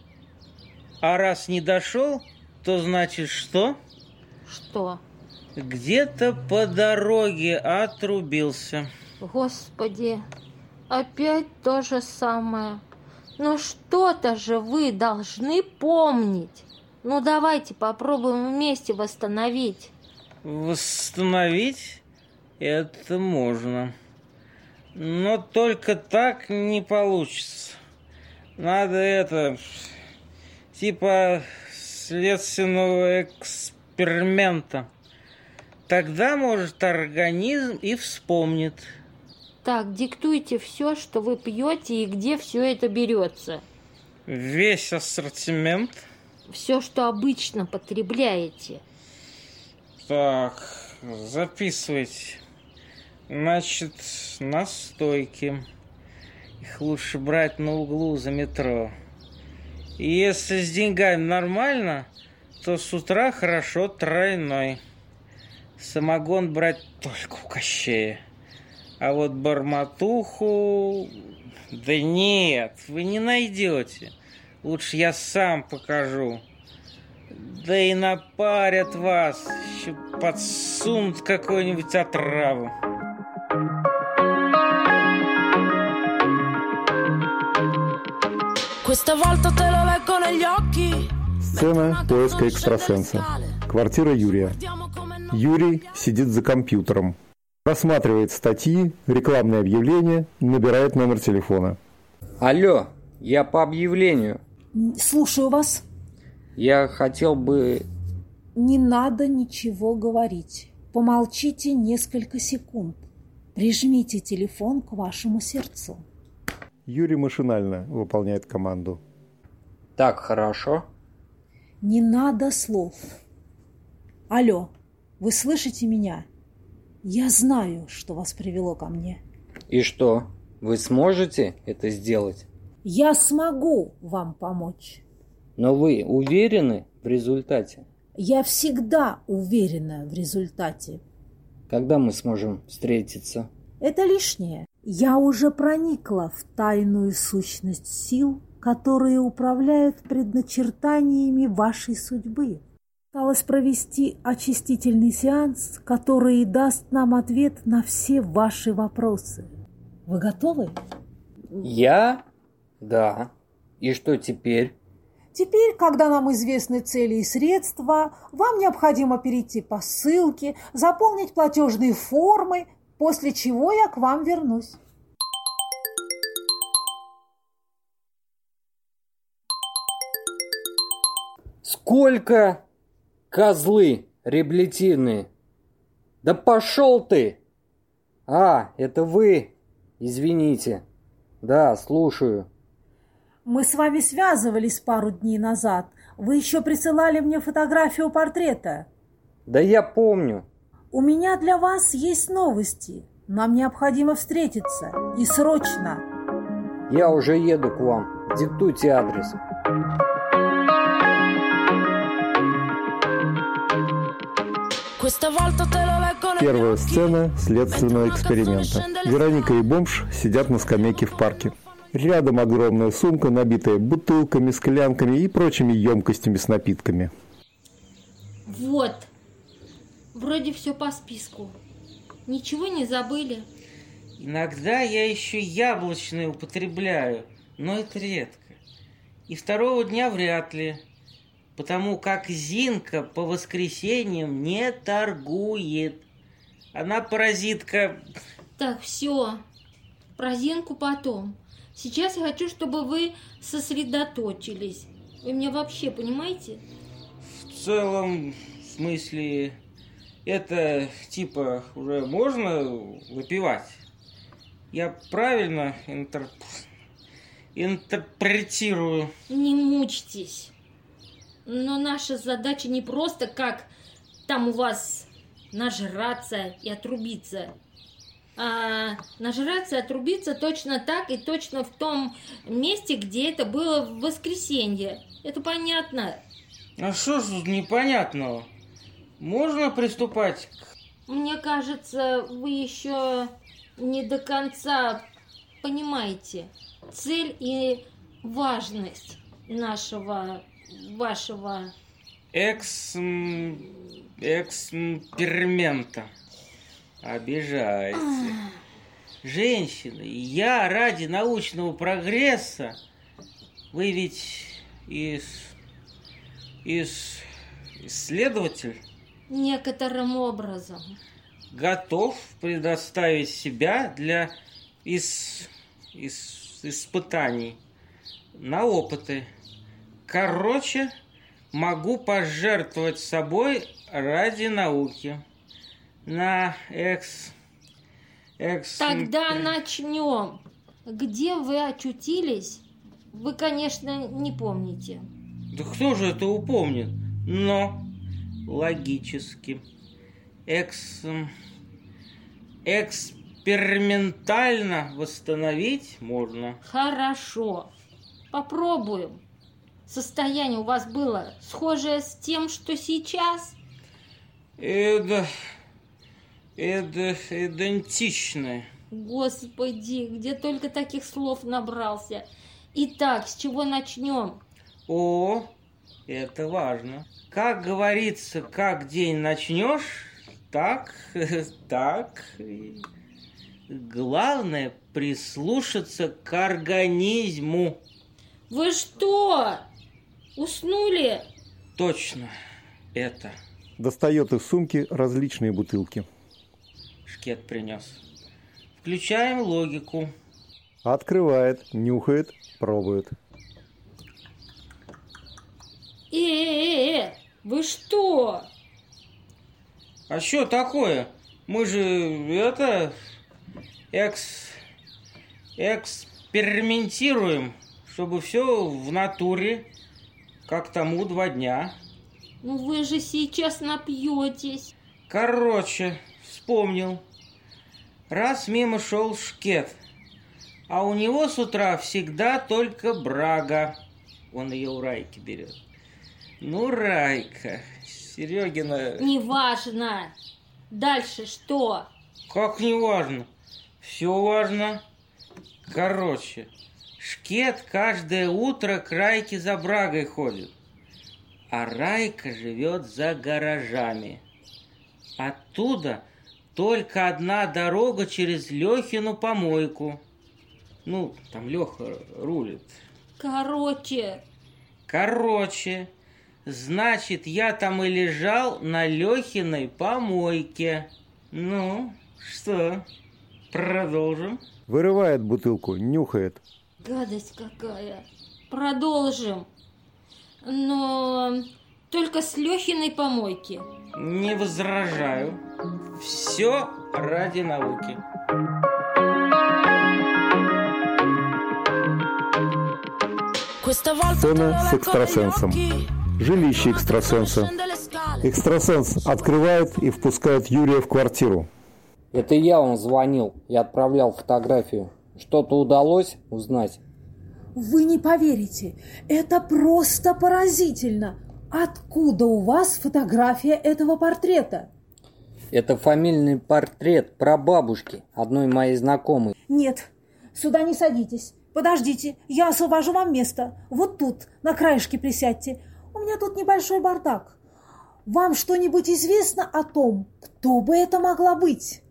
А раз не дошел, то значит что? Что? Где-то по дороге отрубился. Господи, опять то же самое. Ну что-то же вы должны помнить. Ну давайте попробуем вместе восстановить. Восстановить? Это можно. Но только так не получится. Надо это... Типа следственного эксперимента. Тогда, может, организм и вспомнит. Так, диктуйте все, что вы пьете и где все это берется. Весь ассортимент. Все, что обычно потребляете. Так, записывайте. Значит, настойки. Их лучше брать на углу за метро. И если с деньгами нормально, то с утра хорошо тройной. Самогон брать только у Кощея. А вот барматуху... Да нет, вы не найдете. Лучше я сам покажу. Да и напарят вас, еще подсунут какую-нибудь отраву. Сцена поиска экстрасенса. Квартира Юрия. Юрий сидит за компьютером. Просматривает статьи, рекламные объявления, набирает номер телефона. Алло, я по объявлению. Слушаю вас. Я хотел бы... Не надо ничего говорить. Помолчите несколько секунд. Прижмите телефон к вашему сердцу. Юрий машинально выполняет команду. Так, хорошо. Не надо слов. Алло, вы слышите меня? Я знаю, что вас привело ко мне. И что, вы сможете это сделать? Я смогу вам помочь. Но вы уверены в результате? Я всегда уверена в результате. Когда мы сможем встретиться? Это лишнее. Я уже проникла в тайную сущность сил, которые управляют предначертаниями вашей судьбы. Осталось провести очистительный сеанс, который даст нам ответ на все ваши вопросы. Вы готовы? Я? Да. И что теперь? Теперь, когда нам известны цели и средства, вам необходимо перейти по ссылке, заполнить платежные формы, после чего я к вам вернусь. Сколько? Козлы реабилитивные. Да пошел ты! А, это вы? Извините. Да, слушаю. Мы с вами связывались пару дней назад. Вы еще присылали мне фотографию портрета. Да я помню. У меня для вас есть новости. Нам необходимо встретиться. И срочно. Я уже еду к вам. Диктуйте адрес. Первая сцена следственного эксперимента. Вероника и бомж сидят на скамейке в парке. Рядом огромная сумка, набитая бутылками, склянками и прочими емкостями с напитками. Вот. Вроде все по списку. Ничего не забыли? Иногда я еще яблочные употребляю, но это редко. И второго дня вряд ли потому как Зинка по воскресеньям не торгует. Она паразитка. Так, все. Про Зинку потом. Сейчас я хочу, чтобы вы сосредоточились. Вы меня вообще понимаете? В целом, в смысле, это типа уже можно выпивать? Я правильно интерп... интерпретирую? Не мучьтесь. Но наша задача не просто как там у вас нажраться и отрубиться. А нажраться и отрубиться точно так и точно в том месте, где это было в воскресенье. Это понятно. А что ж тут непонятного? Можно приступать к... Мне кажется, вы еще не до конца понимаете цель и важность нашего, вашего... Экс... эксперимента. Обижаете. Женщины, я ради научного прогресса, вы ведь из... из... исследователь? Некоторым образом. Готов предоставить себя для из... из... испытаний на опыты. Короче, могу пожертвовать собой ради науки на экс... экс... Тогда начнем. Где вы очутились, вы, конечно, не помните. Да кто же это упомнит? Но логически. Экс... Экспериментально восстановить можно. Хорошо. Попробуем. Состояние у вас было схожее с тем, что сейчас? Это это идентичны. Господи, где только таких слов набрался. Итак, с чего начнем? О, это важно. Как говорится, как день начнешь, так, *laughs* так. Главное прислушаться к организму. Вы что? Уснули? Точно, это. Достает из сумки различные бутылки шкет принес. Включаем логику. Открывает, нюхает, пробует. Э-э-э, вы что? А что такое? Мы же это экс экспериментируем, чтобы все в натуре, как тому два дня. Ну вы же сейчас напьетесь. Короче, вспомнил. Раз мимо шел шкет, а у него с утра всегда только брага. Он ее у Райки берет. Ну, Райка, Серегина... Неважно. Дальше что? Как неважно? Все важно. Короче, Шкет каждое утро к Райке за брагой ходит. А Райка живет за гаражами. Оттуда только одна дорога через Лехину помойку. Ну, там Леха рулит. Короче. Короче. Значит, я там и лежал на Лехиной помойке. Ну, что, продолжим? Вырывает бутылку, нюхает. Гадость какая. Продолжим. Но только с Лехиной помойки. Не возражаю. Все ради науки. Сцена с экстрасенсом. Жилище экстрасенса. Экстрасенс открывает и впускает Юрия в квартиру. Это я вам звонил и отправлял фотографию. Что-то удалось узнать? Вы не поверите, это просто поразительно. Откуда у вас фотография этого портрета? Это фамильный портрет прабабушки, одной моей знакомой. Нет, сюда не садитесь. Подождите, я освобожу вам место. Вот тут, на краешке присядьте. У меня тут небольшой бардак. Вам что-нибудь известно о том, кто бы это могла быть?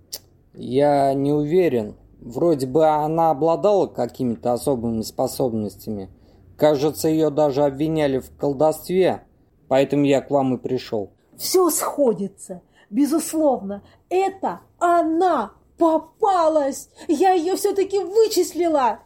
Я не уверен. Вроде бы она обладала какими-то особыми способностями. Кажется, ее даже обвиняли в колдовстве. Поэтому я к вам и пришел. Все сходится. Безусловно, это она попалась. Я ее все-таки вычислила.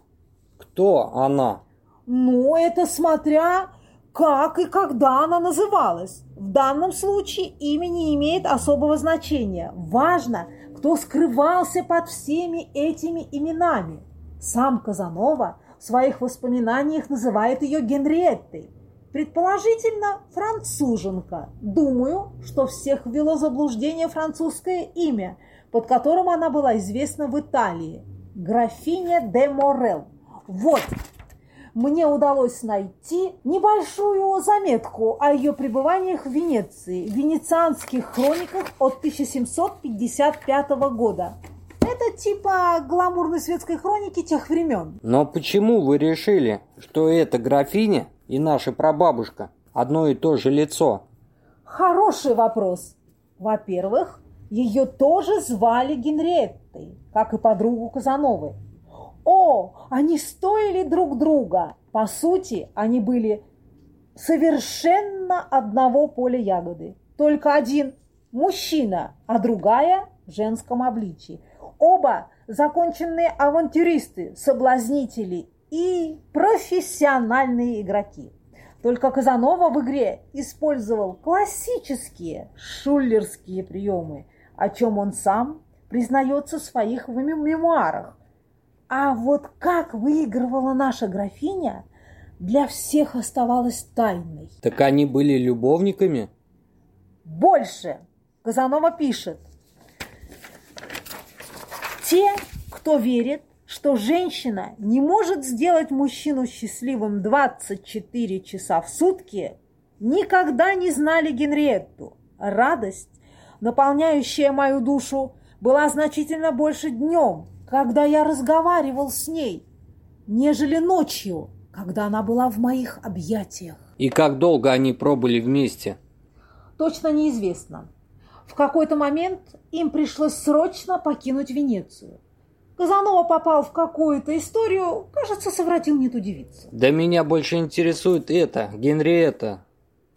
Кто она? Ну, это смотря как и когда она называлась. В данном случае имя не имеет особого значения. Важно, кто скрывался под всеми этими именами. Сам Казанова в своих воспоминаниях называет ее Генриеттой. Предположительно, француженка. Думаю, что всех ввело заблуждение французское имя, под которым она была известна в Италии. Графиня де Морел. Вот, мне удалось найти небольшую заметку о ее пребываниях в Венеции в венецианских хрониках от 1755 года. Это типа гламурной светской хроники тех времен. Но почему вы решили, что эта графиня и наша прабабушка одно и то же лицо? Хороший вопрос. Во-первых, ее тоже звали Генриеттой, как и подругу Казановой. О, они стоили друг друга. По сути, они были совершенно одного поля ягоды. Только один мужчина, а другая в женском обличии. Оба законченные авантюристы, соблазнители и профессиональные игроки. Только Казанова в игре использовал классические шулерские приемы, о чем он сам признается в своих мемуарах. А вот как выигрывала наша графиня, для всех оставалось тайной. Так они были любовниками? Больше. Казанова пишет. Те, кто верит, что женщина не может сделать мужчину счастливым 24 часа в сутки, никогда не знали Генриетту. Радость, наполняющая мою душу, была значительно больше днем, когда я разговаривал с ней, нежели ночью, когда она была в моих объятиях. И как долго они пробыли вместе? Точно неизвестно. В какой-то момент им пришлось срочно покинуть Венецию. Казанова попал в какую-то историю, кажется, совратил не ту девицу. Да меня больше интересует это, Генриетта.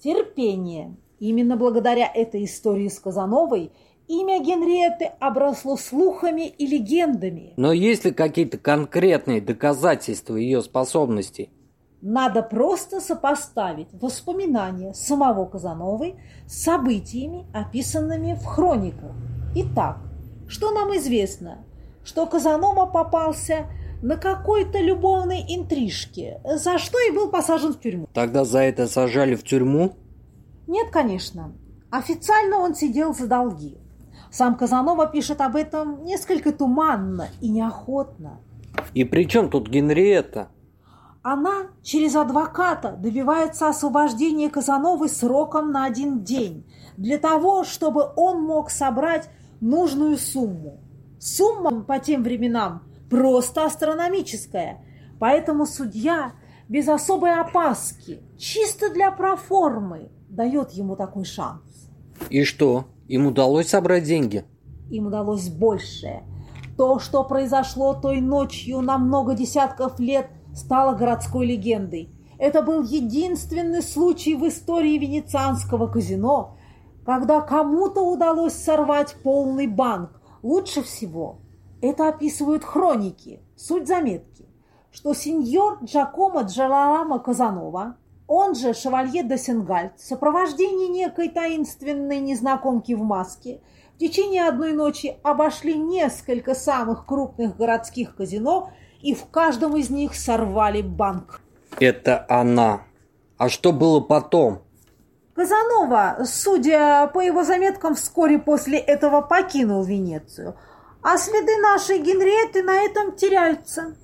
Терпение. Именно благодаря этой истории с Казановой Имя Генриетты обросло слухами и легендами. Но есть ли какие-то конкретные доказательства ее способностей? Надо просто сопоставить воспоминания самого Казановой с событиями, описанными в хрониках. Итак, что нам известно? Что Казанова попался на какой-то любовной интрижке, за что и был посажен в тюрьму. Тогда за это сажали в тюрьму? Нет, конечно. Официально он сидел за долги. Сам Казанова пишет об этом несколько туманно и неохотно. И при чем тут Генриетта? Она через адвоката добивается освобождения Казановы сроком на один день, для того, чтобы он мог собрать нужную сумму. Сумма по тем временам просто астрономическая, поэтому судья без особой опаски, чисто для проформы, дает ему такой шанс. И что? Им удалось собрать деньги? Им удалось большее. То, что произошло той ночью на много десятков лет, стало городской легендой. Это был единственный случай в истории венецианского казино, когда кому-то удалось сорвать полный банк. Лучше всего это описывают хроники. Суть заметки, что сеньор Джакомо Джаларама Казанова он же шевалье де Сенгальд, в сопровождении некой таинственной незнакомки в маске, в течение одной ночи обошли несколько самых крупных городских казино и в каждом из них сорвали банк. Это она. А что было потом? Казанова, судя по его заметкам, вскоре после этого покинул Венецию, а следы нашей Генриетты на этом теряются.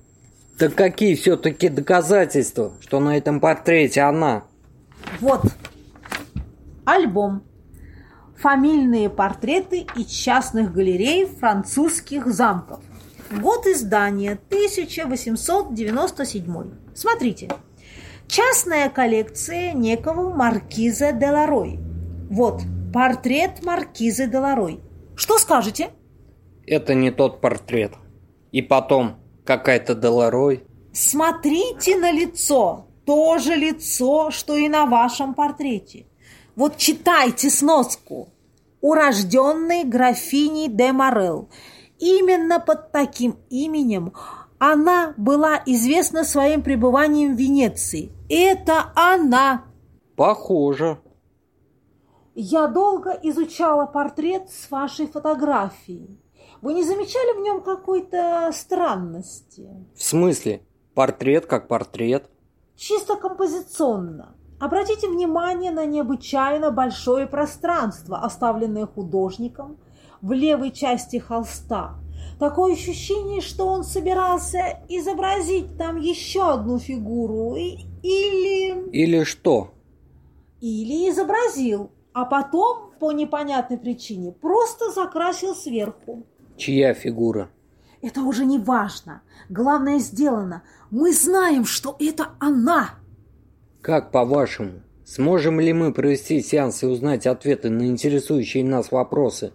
Так какие все-таки доказательства, что на этом портрете она? Вот. Альбом. Фамильные портреты из частных галерей французских замков. Год издания 1897. Смотрите. Частная коллекция некого маркиза де Ларой. Вот, портрет маркизы де Ларой. Что скажете? Это не тот портрет. И потом, какая-то Деларой. Смотрите на лицо. То же лицо, что и на вашем портрете. Вот читайте сноску. Урожденной графиней де Морел. Именно под таким именем она была известна своим пребыванием в Венеции. Это она. Похоже. Я долго изучала портрет с вашей фотографией. Вы не замечали в нем какой-то странности? В смысле? Портрет как портрет. Чисто композиционно. Обратите внимание на необычайно большое пространство, оставленное художником в левой части холста. Такое ощущение, что он собирался изобразить там еще одну фигуру или... Или что? Или изобразил, а потом, по непонятной причине, просто закрасил сверху. Чья фигура? Это уже не важно. Главное сделано. Мы знаем, что это она. Как по-вашему, сможем ли мы провести сеанс и узнать ответы на интересующие нас вопросы?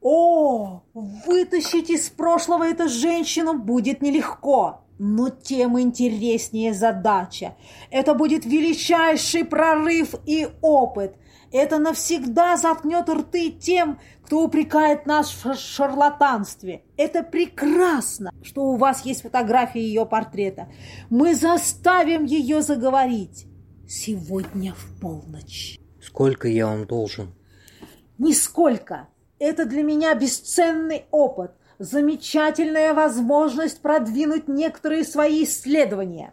О, вытащить из прошлого эту женщину будет нелегко, но тем интереснее задача. Это будет величайший прорыв и опыт. Это навсегда заткнет рты тем, кто упрекает нас в шарлатанстве. Это прекрасно, что у вас есть фотография ее портрета. Мы заставим ее заговорить. Сегодня в полночь. Сколько я вам должен? Нисколько. Это для меня бесценный опыт, замечательная возможность продвинуть некоторые свои исследования.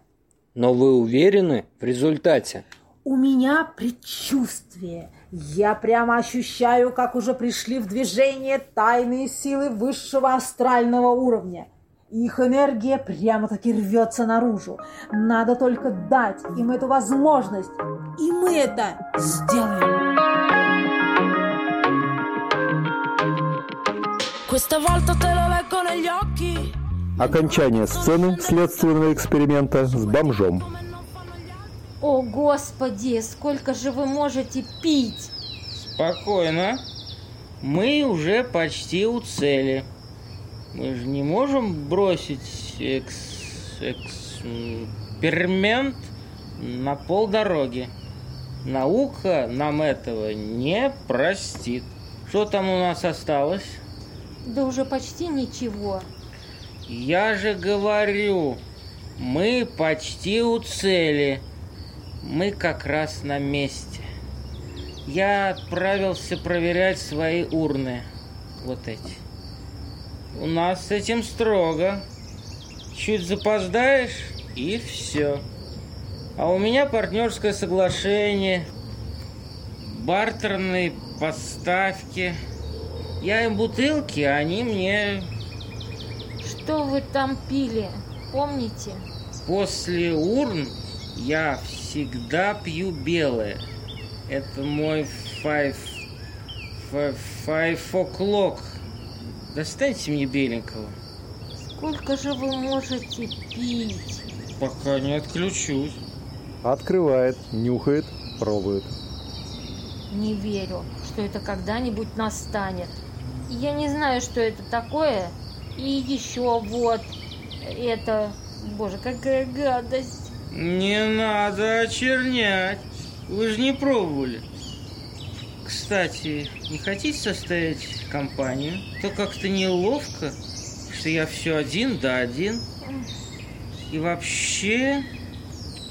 Но вы уверены в результате? У меня предчувствие. Я прямо ощущаю, как уже пришли в движение тайные силы высшего астрального уровня. Их энергия прямо-таки рвется наружу. Надо только дать им эту возможность. И мы это сделаем. Окончание сцены следственного эксперимента с бомжом. О, Господи, сколько же вы можете пить? Спокойно. Мы уже почти у цели. Мы же не можем бросить экс... эксперимент на полдороги. Наука нам этого не простит. Что там у нас осталось? Да уже почти ничего. Я же говорю, мы почти у цели. Мы как раз на месте. Я отправился проверять свои урны. Вот эти. У нас с этим строго. Чуть запоздаешь, и все. А у меня партнерское соглашение, бартерные поставки. Я им бутылки, а они мне... Что вы там пили, помните? После урн я всегда пью белое. Это мой five o'clock. Достаньте мне беленького. Сколько же вы можете пить? Пока не отключусь. Открывает, нюхает, пробует. Не верю, что это когда-нибудь настанет. Я не знаю, что это такое. И еще вот это... Боже, какая гадость. Не надо очернять. Вы же не пробовали. Кстати, не хотите составить компанию? То как-то неловко, что я все один да один. И вообще,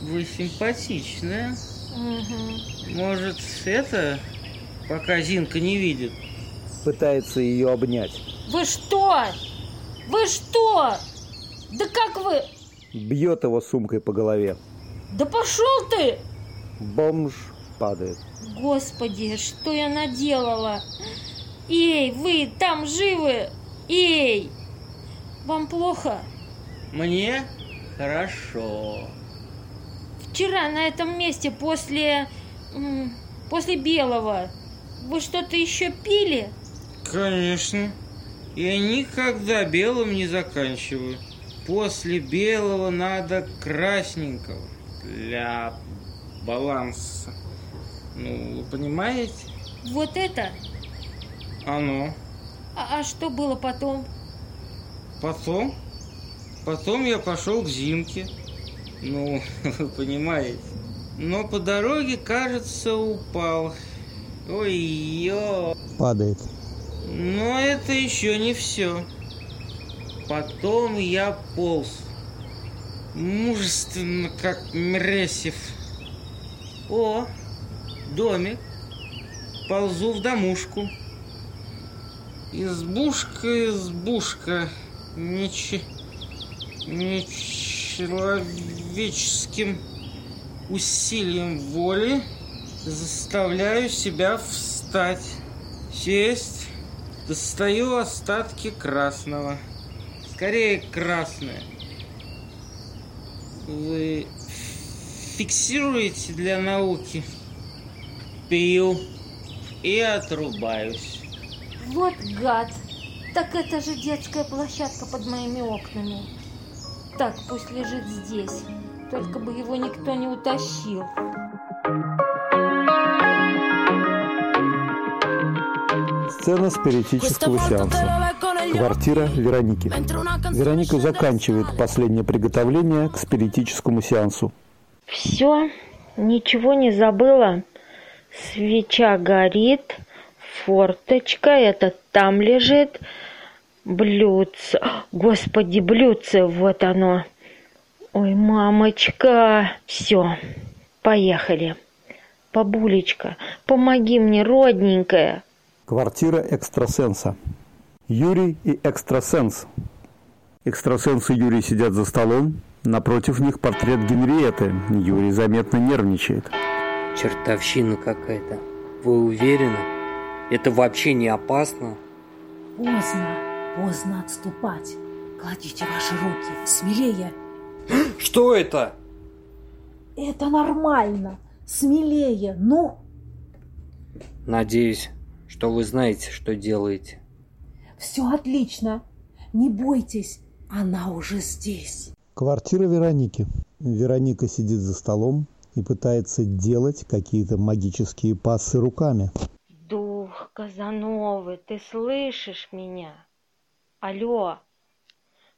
вы симпатичная. Угу. Может, это, пока Зинка не видит? Пытается ее обнять. Вы что? Вы что? Да как вы? Бьет его сумкой по голове. Да пошел ты! Бомж падает. Господи, что я наделала? Эй, вы там живы? Эй! Вам плохо? Мне хорошо. Вчера на этом месте после... после белого вы что-то еще пили? Конечно. Я никогда белым не заканчиваю. После белого надо красненького для баланса. Ну, вы понимаете? Вот это? Оно. А, а что было потом? Потом? Потом я пошел к Зимке. Ну, *laughs* вы понимаете. Но по дороге, кажется, упал. Ой-ё. Падает. Но это еще не все. Потом я полз. Мужественно, как Мресев. О, домик. Ползу в домушку. Избушка, избушка, нече... нечеловеческим усилием воли заставляю себя встать, сесть, достаю остатки красного. Скорее красное. Вы фиксируете для науки. Пью и отрубаюсь. Вот гад. Так это же детская площадка под моими окнами. Так, пусть лежит здесь. Только бы его никто не утащил. Сцена спиритического сеанса. Квартира Вероники. Вероника заканчивает последнее приготовление к спиритическому сеансу. Все, ничего не забыла. Свеча горит, форточка, это там лежит. Блюдце, господи, блюдце, вот оно. Ой, мамочка, все, поехали. Бабулечка, помоги мне, родненькая. Квартира экстрасенса. Юрий и экстрасенс. Экстрасенс и Юрий сидят за столом. Напротив них портрет Генриеты. Юрий заметно нервничает. Чертовщина какая-то. Вы уверены? Это вообще не опасно? Поздно, поздно отступать. Кладите ваши руки, смелее. *gasps* Что это? Это нормально. Смелее, ну. Надеюсь, что вы знаете, что делаете. Все отлично. Не бойтесь, она уже здесь. Квартира Вероники. Вероника сидит за столом и пытается делать какие-то магические пассы руками. Дух Казановы, ты слышишь меня? Алло,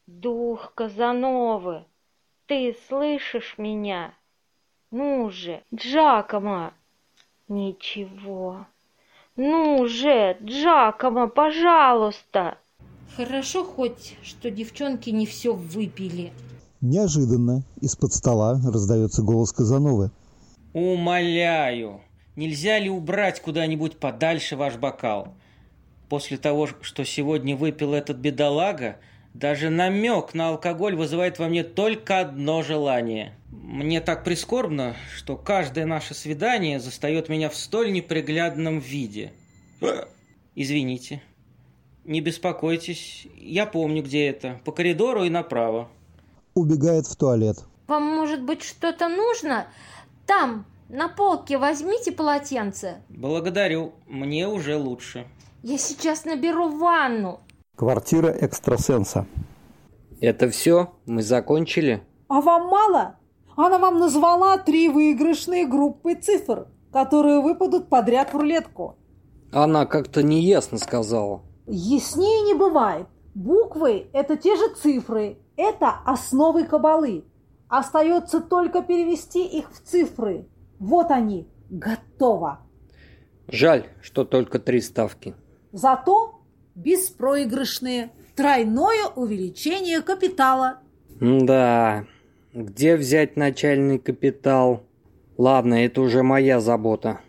дух Казановы, ты слышишь меня? Ну же, Джакома! Ничего. Ну же, Джакома, пожалуйста! Хорошо хоть, что девчонки не все выпили. Неожиданно из-под стола раздается голос Казановы. Умоляю, нельзя ли убрать куда-нибудь подальше ваш бокал? После того, что сегодня выпил этот бедолага, даже намек на алкоголь вызывает во мне только одно желание. Мне так прискорбно, что каждое наше свидание застает меня в столь неприглядном виде. Извините. Не беспокойтесь, я помню, где это. По коридору и направо. Убегает в туалет. Вам, может быть, что-то нужно? Там, на полке возьмите полотенце. Благодарю, мне уже лучше. Я сейчас наберу ванну. Квартира экстрасенса. Это все? Мы закончили? А вам мало? Она вам назвала три выигрышные группы цифр, которые выпадут подряд в рулетку. Она как-то неясно сказала. Яснее не бывает. Буквы – это те же цифры. Это основы кабалы. Остается только перевести их в цифры. Вот они. Готово. Жаль, что только три ставки. Зато беспроигрышные. Тройное увеличение капитала. Да, где взять начальный капитал? Ладно, это уже моя забота.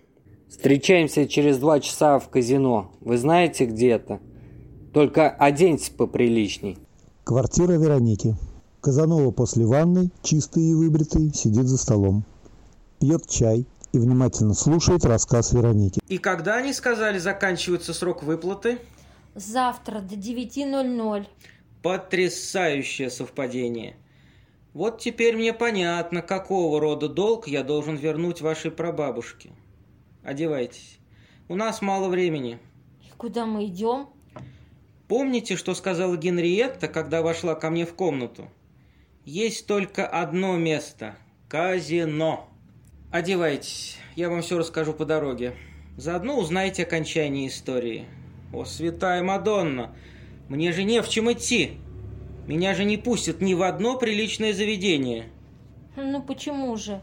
Встречаемся через два часа в казино. Вы знаете, где это? Только оденьтесь поприличней. Квартира Вероники. Казанова после ванной, чистый и выбритый, сидит за столом. Пьет чай и внимательно слушает рассказ Вероники. И когда они сказали, заканчивается срок выплаты? Завтра до 9.00. Потрясающее совпадение. Вот теперь мне понятно, какого рода долг я должен вернуть вашей прабабушке. Одевайтесь. У нас мало времени. И куда мы идем? Помните, что сказала Генриетта, когда вошла ко мне в комнату? Есть только одно место – казино. Одевайтесь, я вам все расскажу по дороге. Заодно узнаете окончание истории. О, святая Мадонна, мне же не в чем идти. Меня же не пустят ни в одно приличное заведение. Ну почему же?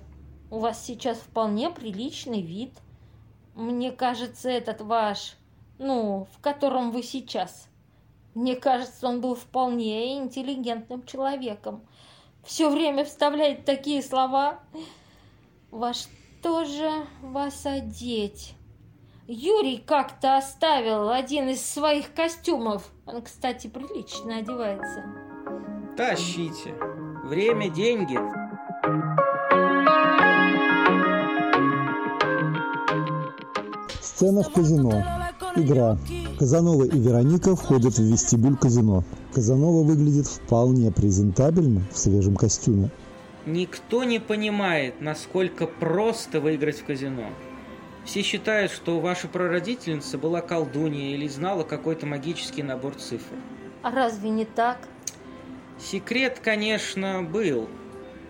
У вас сейчас вполне приличный вид. Мне кажется, этот ваш, ну, в котором вы сейчас. Мне кажется, он был вполне интеллигентным человеком. Все время вставляет такие слова. Во что же вас одеть? Юрий как-то оставил один из своих костюмов. Он, кстати, прилично одевается. Тащите. Время – деньги. Сцена в казино. Игра. Казанова и Вероника входят в вестибюль казино. Казанова выглядит вполне презентабельно в свежем костюме. Никто не понимает, насколько просто выиграть в казино. Все считают, что ваша прародительница была колдунья или знала какой-то магический набор цифр. А разве не так? Секрет, конечно, был,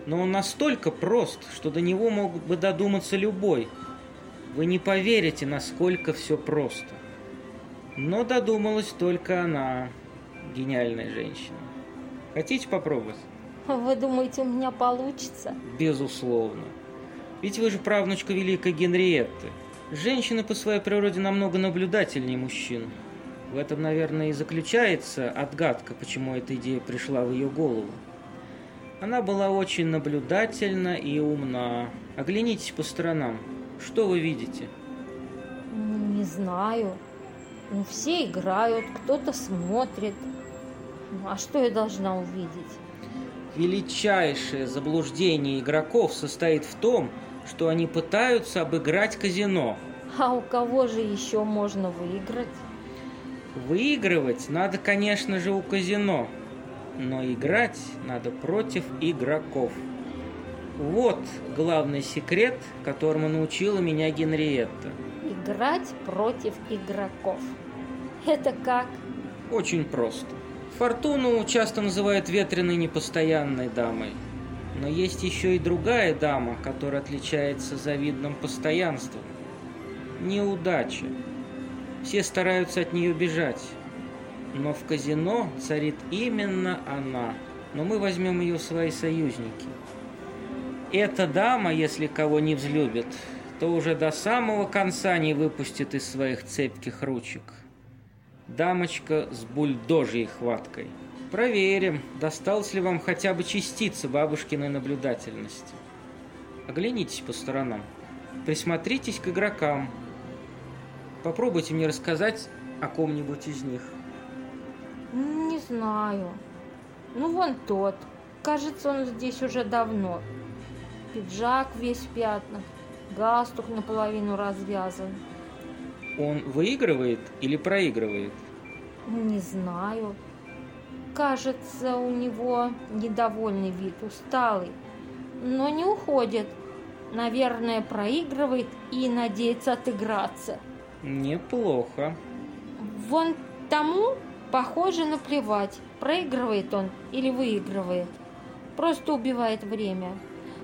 но он настолько прост, что до него мог бы додуматься любой. Вы не поверите, насколько все просто. Но додумалась только она, гениальная женщина. Хотите попробовать? Вы думаете, у меня получится? Безусловно. Ведь вы же правнучка великой Генриетты. Женщины по своей природе намного наблюдательнее мужчин. В этом, наверное, и заключается отгадка, почему эта идея пришла в ее голову. Она была очень наблюдательна и умна. Оглянитесь по сторонам. Что вы видите? Не знаю. Ну, все играют, кто-то смотрит. А что я должна увидеть? Величайшее заблуждение игроков состоит в том, что они пытаются обыграть казино. А у кого же еще можно выиграть? Выигрывать надо, конечно же, у казино, но играть надо против игроков. Вот главный секрет, которому научила меня Генриетта. Играть против игроков. Это как? Очень просто. Фортуну часто называют ветреной непостоянной дамой. Но есть еще и другая дама, которая отличается завидным постоянством. Неудача. Все стараются от нее бежать. Но в казино царит именно она. Но мы возьмем ее в свои союзники. Эта дама, если кого не взлюбит, то уже до самого конца не выпустит из своих цепких ручек. Дамочка с бульдожьей хваткой. Проверим, досталось ли вам хотя бы частица бабушкиной наблюдательности. Оглянитесь по сторонам. Присмотритесь к игрокам. Попробуйте мне рассказать о ком-нибудь из них. Не знаю. Ну, вон тот. Кажется, он здесь уже давно. Пиджак весь в пятнах. Галстук наполовину развязан. Он выигрывает или проигрывает? Не знаю. Кажется, у него недовольный вид, усталый. Но не уходит. Наверное, проигрывает и надеется отыграться. Неплохо. Вон тому, похоже, наплевать, проигрывает он или выигрывает. Просто убивает время.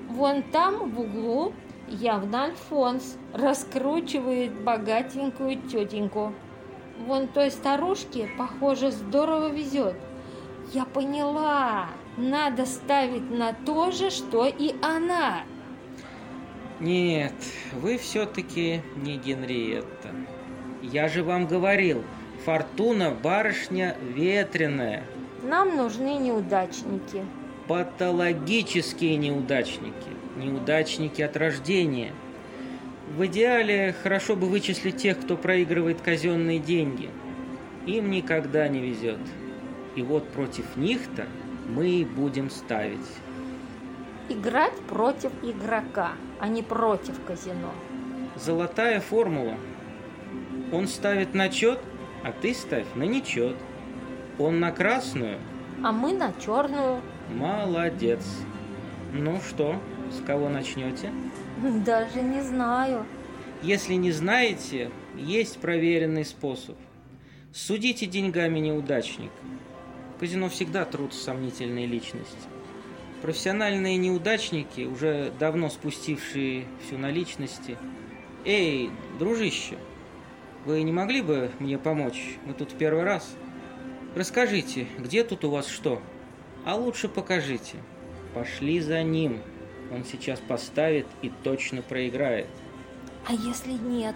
Вон там, в углу, явно Альфонс раскручивает богатенькую тетеньку. Вон той старушке, похоже, здорово везет. Я поняла, надо ставить на то же, что и она. Нет, вы все-таки не Генриетта. Я же вам говорил, фортуна барышня ветреная. Нам нужны неудачники. Патологические неудачники. Неудачники от рождения. В идеале хорошо бы вычислить тех, кто проигрывает казенные деньги. Им никогда не везет. И вот против них-то мы будем ставить. Играть против игрока, а не против казино. Золотая формула. Он ставит на чет, а ты ставь на нечет. Он на красную, а мы на черную. Молодец. Ну что, с кого начнете? Даже не знаю. Если не знаете, есть проверенный способ. Судите деньгами неудачника. Казино всегда труд сомнительной личности. Профессиональные неудачники, уже давно спустившие всю наличности. Эй, дружище, вы не могли бы мне помочь? Мы тут в первый раз. Расскажите, где тут у вас что? А лучше покажите. Пошли за ним. Он сейчас поставит и точно проиграет. А если нет?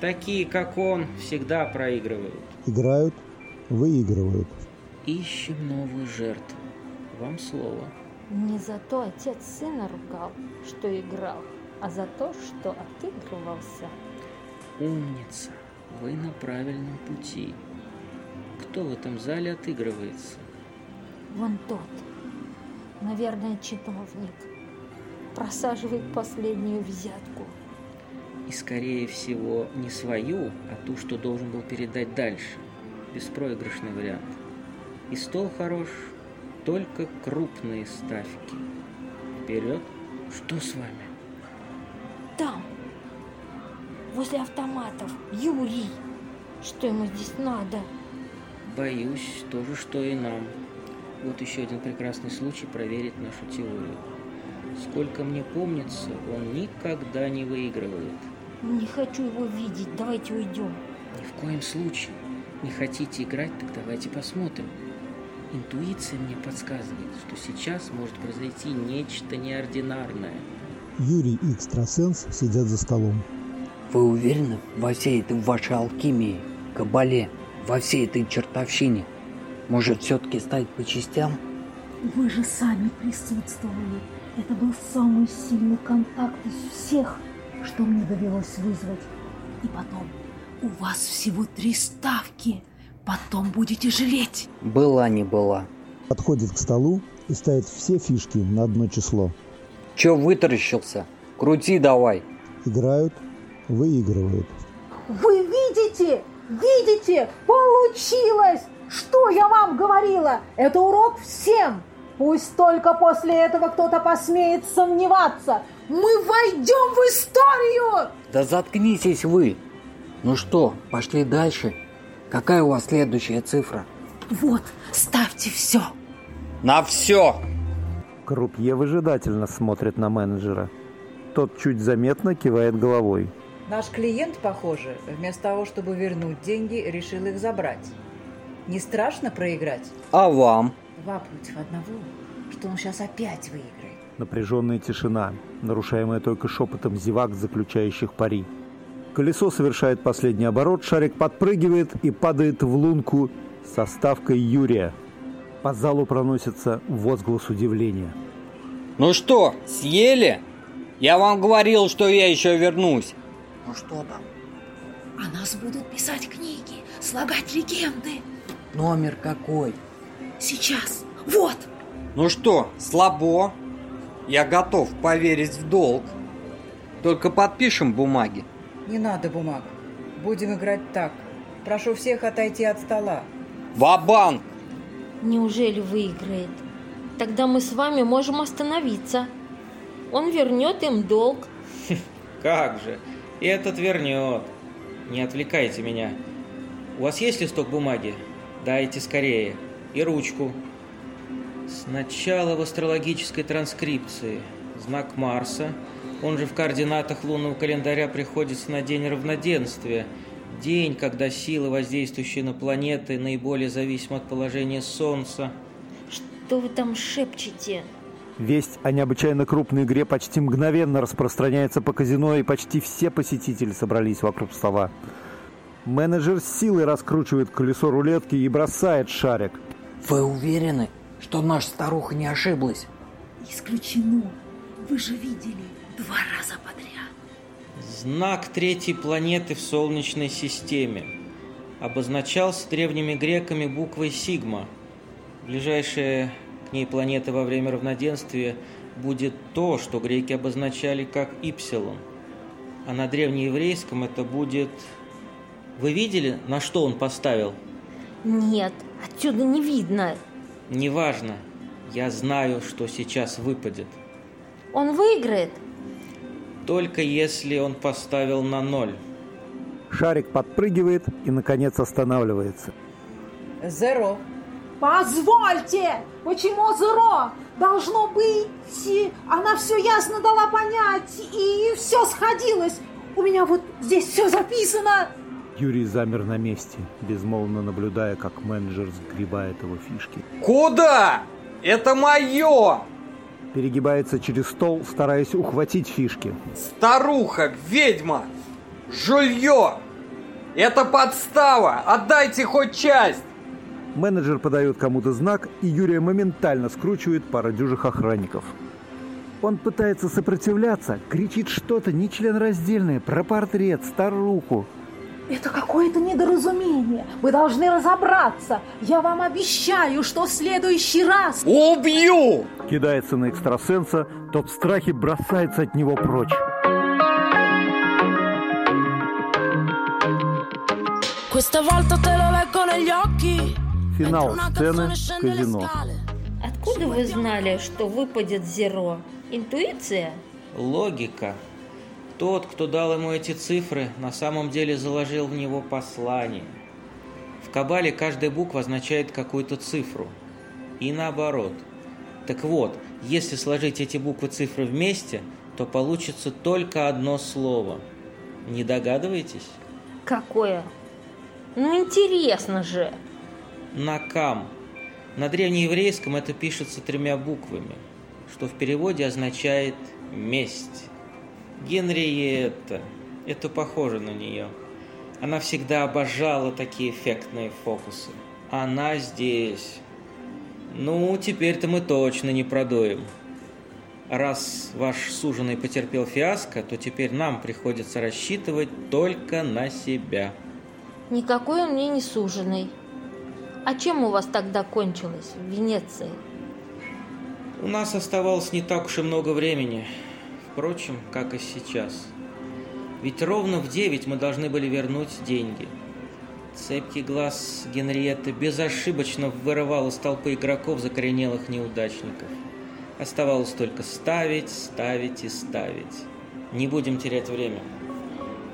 Такие, как он, всегда проигрывают. Играют, выигрывают. Ищем новую жертву. Вам слово. Не за то отец сына ругал, что играл, а за то, что отыгрывался. Умница, вы на правильном пути. Кто в этом зале отыгрывается? Вон тот. Наверное, чиновник. Просаживает последнюю взятку. И, скорее всего, не свою, а ту, что должен был передать дальше. Беспроигрышный вариант. И стол хорош, только крупные ставки. Вперед. Что с вами? Там, возле автоматов, Юрий. Что ему здесь надо? Боюсь, то же, что и нам. Вот еще один прекрасный случай проверить нашу теорию. Сколько мне помнится, он никогда не выигрывает. Не хочу его видеть, давайте уйдем. Ни в коем случае. Не хотите играть, так давайте посмотрим. Интуиция мне подсказывает, что сейчас может произойти нечто неординарное. Юрий и экстрасенс сидят за столом. Вы уверены во всей этой вашей алхимии, кабале, во всей этой чертовщине? Может, все-таки ставить по частям? Вы же сами присутствовали. Это был самый сильный контакт из всех, что мне довелось вызвать. И потом, у вас всего три ставки. Потом будете жалеть. Была не была. Подходит к столу и ставит все фишки на одно число. Че вытаращился? Крути давай. Играют, выигрывают. Вы видите? Видите? Получилось! Что я вам говорила? Это урок всем. Пусть только после этого кто-то посмеет сомневаться. Мы войдем в историю! Да заткнитесь вы. Ну что, пошли дальше? Какая у вас следующая цифра? Вот, ставьте все. На все! Крупье выжидательно смотрит на менеджера. Тот чуть заметно кивает головой. Наш клиент, похоже, вместо того, чтобы вернуть деньги, решил их забрать. Не страшно проиграть? А вам? Два против одного, что он сейчас опять выиграет. Напряженная тишина, нарушаемая только шепотом зевак, заключающих пари. Колесо совершает последний оборот, шарик подпрыгивает и падает в лунку со ставкой Юрия. По залу проносится возглас удивления. Ну что, съели? Я вам говорил, что я еще вернусь. Ну что там? О нас будут писать книги, слагать легенды. Номер какой? Сейчас. Вот. Ну что, слабо? Я готов поверить в долг. Только подпишем бумаги. Не надо бумаг. Будем играть так. Прошу всех отойти от стола. Ва-банк! Неужели выиграет? Тогда мы с вами можем остановиться. Он вернет им долг. Как же? Этот вернет. Не отвлекайте меня. У вас есть листок бумаги? Дайте скорее. И ручку. Сначала в астрологической транскрипции. Знак Марса. Он же в координатах лунного календаря приходится на день равноденствия. День, когда силы, воздействующие на планеты, наиболее зависимы от положения Солнца. Что вы там шепчете? Весть о необычайно крупной игре почти мгновенно распространяется по казино, и почти все посетители собрались вокруг стола. Менеджер с силой раскручивает колесо рулетки и бросает шарик. Вы уверены, что наша старуха не ошиблась? Исключено. Вы же видели два раза подряд. Знак третьей планеты в Солнечной системе. Обозначался древними греками буквой Сигма. Ближайшая к ней планета во время равноденствия будет то, что греки обозначали как Ипсилон. А на древнееврейском это будет... Вы видели, на что он поставил? Нет, отсюда не видно. Неважно. Я знаю, что сейчас выпадет. Он выиграет? Только если он поставил на ноль. Шарик подпрыгивает и, наконец, останавливается. Зеро. Позвольте! Почему зеро? Должно быть, она все ясно дала понять, и все сходилось. У меня вот здесь все записано. Юрий замер на месте, безмолвно наблюдая, как менеджер сгребает его фишки. Куда? Это мое! Перегибается через стол, стараясь ухватить фишки. Старуха, ведьма, жулье! Это подстава! Отдайте хоть часть! Менеджер подает кому-то знак, и Юрия моментально скручивает пара дюжих охранников. Он пытается сопротивляться, кричит что-то нечленораздельное про портрет, старуху. Это какое-то недоразумение. Вы должны разобраться. Я вам обещаю, что в следующий раз... Убью! Кидается на экстрасенса, тот в страхе бросается от него прочь. Финал сцены казино. Откуда вы знали, что выпадет зеро? Интуиция? Логика. Тот, кто дал ему эти цифры, на самом деле заложил в него послание. В Кабале каждая буква означает какую-то цифру. И наоборот. Так вот, если сложить эти буквы-цифры вместе, то получится только одно слово. Не догадываетесь? Какое? Ну интересно же. Накам. На древнееврейском это пишется тремя буквами, что в переводе означает «месть». Генриетта. Это похоже на нее. Она всегда обожала такие эффектные фокусы. Она здесь. Ну, теперь-то мы точно не продуем. Раз ваш суженый потерпел фиаско, то теперь нам приходится рассчитывать только на себя. Никакой он мне не суженый. А чем у вас тогда кончилось в Венеции? У нас оставалось не так уж и много времени. Впрочем, как и сейчас. Ведь ровно в девять мы должны были вернуть деньги. Цепкий глаз Генриетты безошибочно вырывал из толпы игроков закоренелых неудачников. Оставалось только ставить, ставить и ставить. Не будем терять время.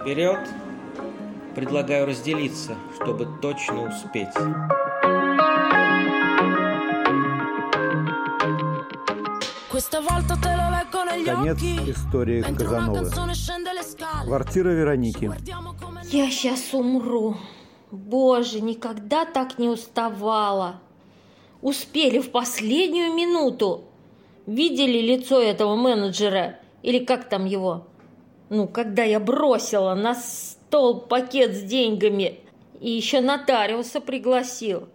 Вперед! Предлагаю разделиться, чтобы точно успеть. Конец истории Казановы. Квартира Вероники. Я сейчас умру. Боже, никогда так не уставала. Успели в последнюю минуту. Видели лицо этого менеджера? Или как там его? Ну, когда я бросила на стол пакет с деньгами и еще нотариуса пригласил.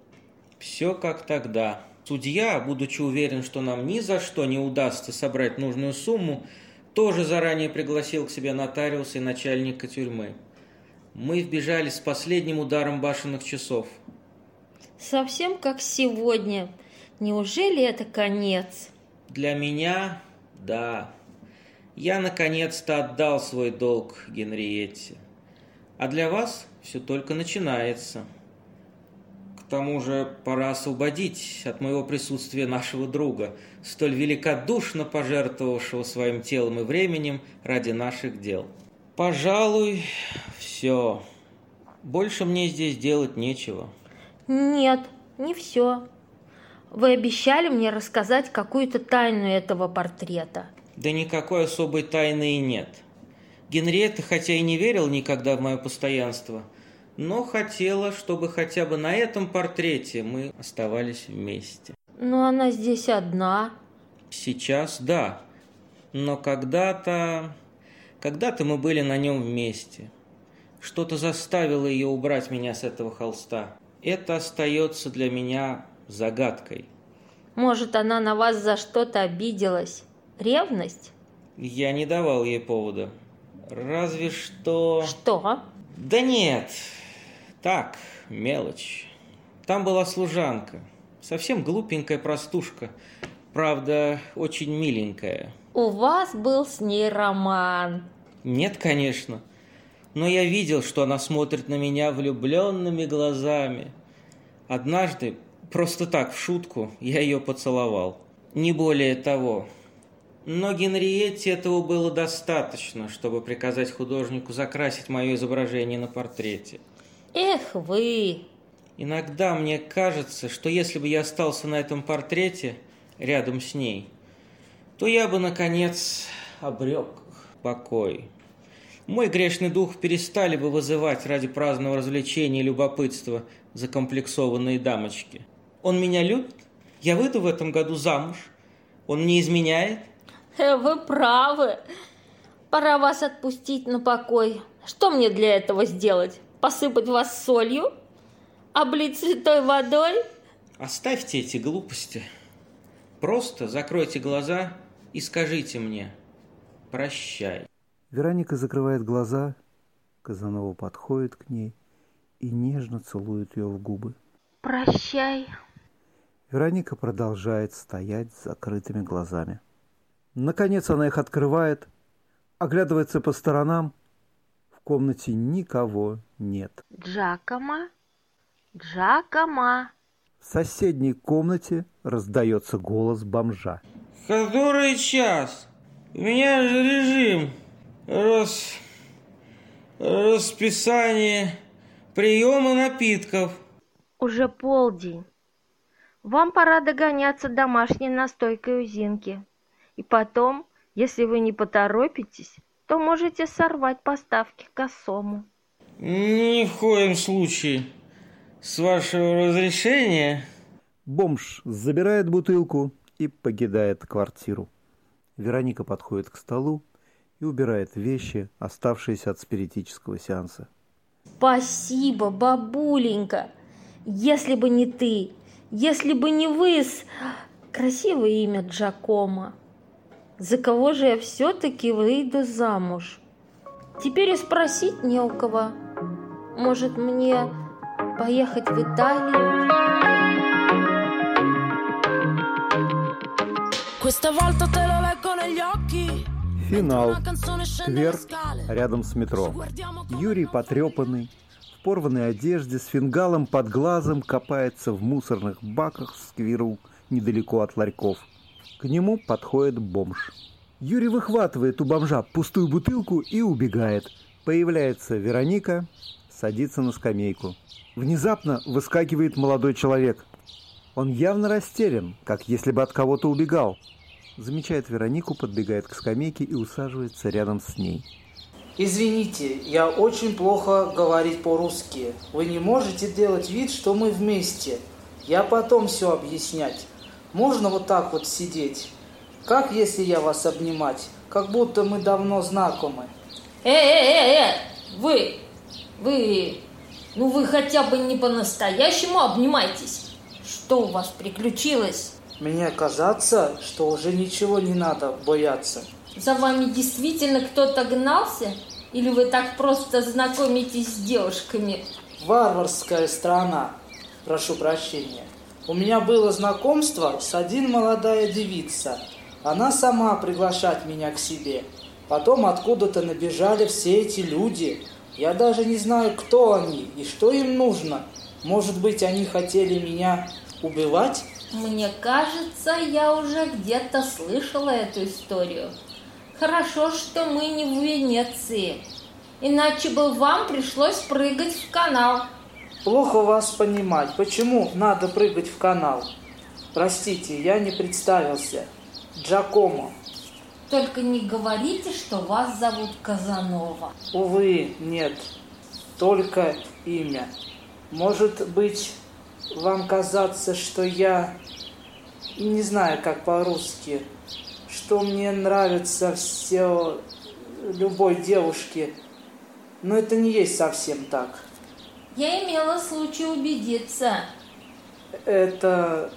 Все как тогда. Судья, будучи уверен, что нам ни за что не удастся собрать нужную сумму, тоже заранее пригласил к себе нотариуса и начальника тюрьмы. Мы вбежали с последним ударом башенных часов. Совсем как сегодня. Неужели это конец? Для меня – да. Я наконец-то отдал свой долг Генриетте. А для вас все только начинается. К тому же пора освободить от моего присутствия нашего друга, столь великодушно пожертвовавшего своим телом и временем ради наших дел. Пожалуй, все. Больше мне здесь делать нечего. Нет, не все. Вы обещали мне рассказать какую-то тайну этого портрета. Да никакой особой тайны и нет. Генриетта, хотя и не верил никогда в мое постоянство, но хотела, чтобы хотя бы на этом портрете мы оставались вместе. Но она здесь одна. Сейчас да, но когда-то... Когда-то мы были на нем вместе. Что-то заставило ее убрать меня с этого холста. Это остается для меня загадкой. Может, она на вас за что-то обиделась? Ревность? Я не давал ей повода. Разве что... Что? Да нет, так, мелочь. Там была служанка. Совсем глупенькая простушка. Правда, очень миленькая. У вас был с ней роман. Нет, конечно. Но я видел, что она смотрит на меня влюбленными глазами. Однажды, просто так, в шутку, я ее поцеловал. Не более того. Но Генриетте этого было достаточно, чтобы приказать художнику закрасить мое изображение на портрете. Эх вы! Иногда мне кажется, что если бы я остался на этом портрете рядом с ней, то я бы, наконец, обрек покой. Мой грешный дух перестали бы вызывать ради праздного развлечения и любопытства закомплексованные дамочки. Он меня любит? Я выйду в этом году замуж? Он мне изменяет? Э, вы правы. Пора вас отпустить на покой. Что мне для этого сделать? Посыпать вас солью? Облить святой водой? Оставьте эти глупости. Просто закройте глаза и скажите мне «прощай». Вероника закрывает глаза, Казанова подходит к ней и нежно целует ее в губы. Прощай. Вероника продолжает стоять с закрытыми глазами. Наконец она их открывает, оглядывается по сторонам. В комнате никого нет. Джакома? Джакома? В соседней комнате раздается голос бомжа. Который час? У меня же режим. Рас... Расписание приема напитков. Уже полдень. Вам пора догоняться домашней настойкой узинки. И потом, если вы не поторопитесь, то можете сорвать поставки к косому. Ни в коем случае. С вашего разрешения... Бомж забирает бутылку и покидает квартиру. Вероника подходит к столу и убирает вещи, оставшиеся от спиритического сеанса. Спасибо, бабуленька. Если бы не ты, если бы не вы с... Красивое имя Джакома. За кого же я все-таки выйду замуж? Теперь и спросить не у кого. Может, мне поехать в Италию? Финал. Сквер рядом с метро. Юрий потрепанный, в порванной одежде, с фингалом под глазом копается в мусорных баках сквиру недалеко от ларьков. К нему подходит бомж. Юрий выхватывает у бомжа пустую бутылку и убегает. Появляется Вероника, садится на скамейку. Внезапно выскакивает молодой человек. Он явно растерян, как если бы от кого-то убегал. Замечает Веронику, подбегает к скамейке и усаживается рядом с ней. Извините, я очень плохо говорить по-русски. Вы не можете делать вид, что мы вместе. Я потом все объяснять. Можно вот так вот сидеть? Как если я вас обнимать? Как будто мы давно знакомы. Э, э, э, э, вы, вы, ну вы хотя бы не по-настоящему обнимайтесь. Что у вас приключилось? Мне кажется, что уже ничего не надо бояться. За вами действительно кто-то гнался? Или вы так просто знакомитесь с девушками? Варварская страна. Прошу прощения. У меня было знакомство с один молодая девица. Она сама приглашает меня к себе. Потом откуда-то набежали все эти люди. Я даже не знаю, кто они и что им нужно. Может быть, они хотели меня убивать? Мне кажется, я уже где-то слышала эту историю. Хорошо, что мы не в Венеции. Иначе бы вам пришлось прыгать в канал. Плохо вас понимать. Почему надо прыгать в канал? Простите, я не представился. Джакомо. Только не говорите, что вас зовут Казанова. Увы, нет. Только имя. Может быть, вам казаться, что я не знаю, как по-русски, что мне нравится все любой девушке, но это не есть совсем так. Я имела случай убедиться. Это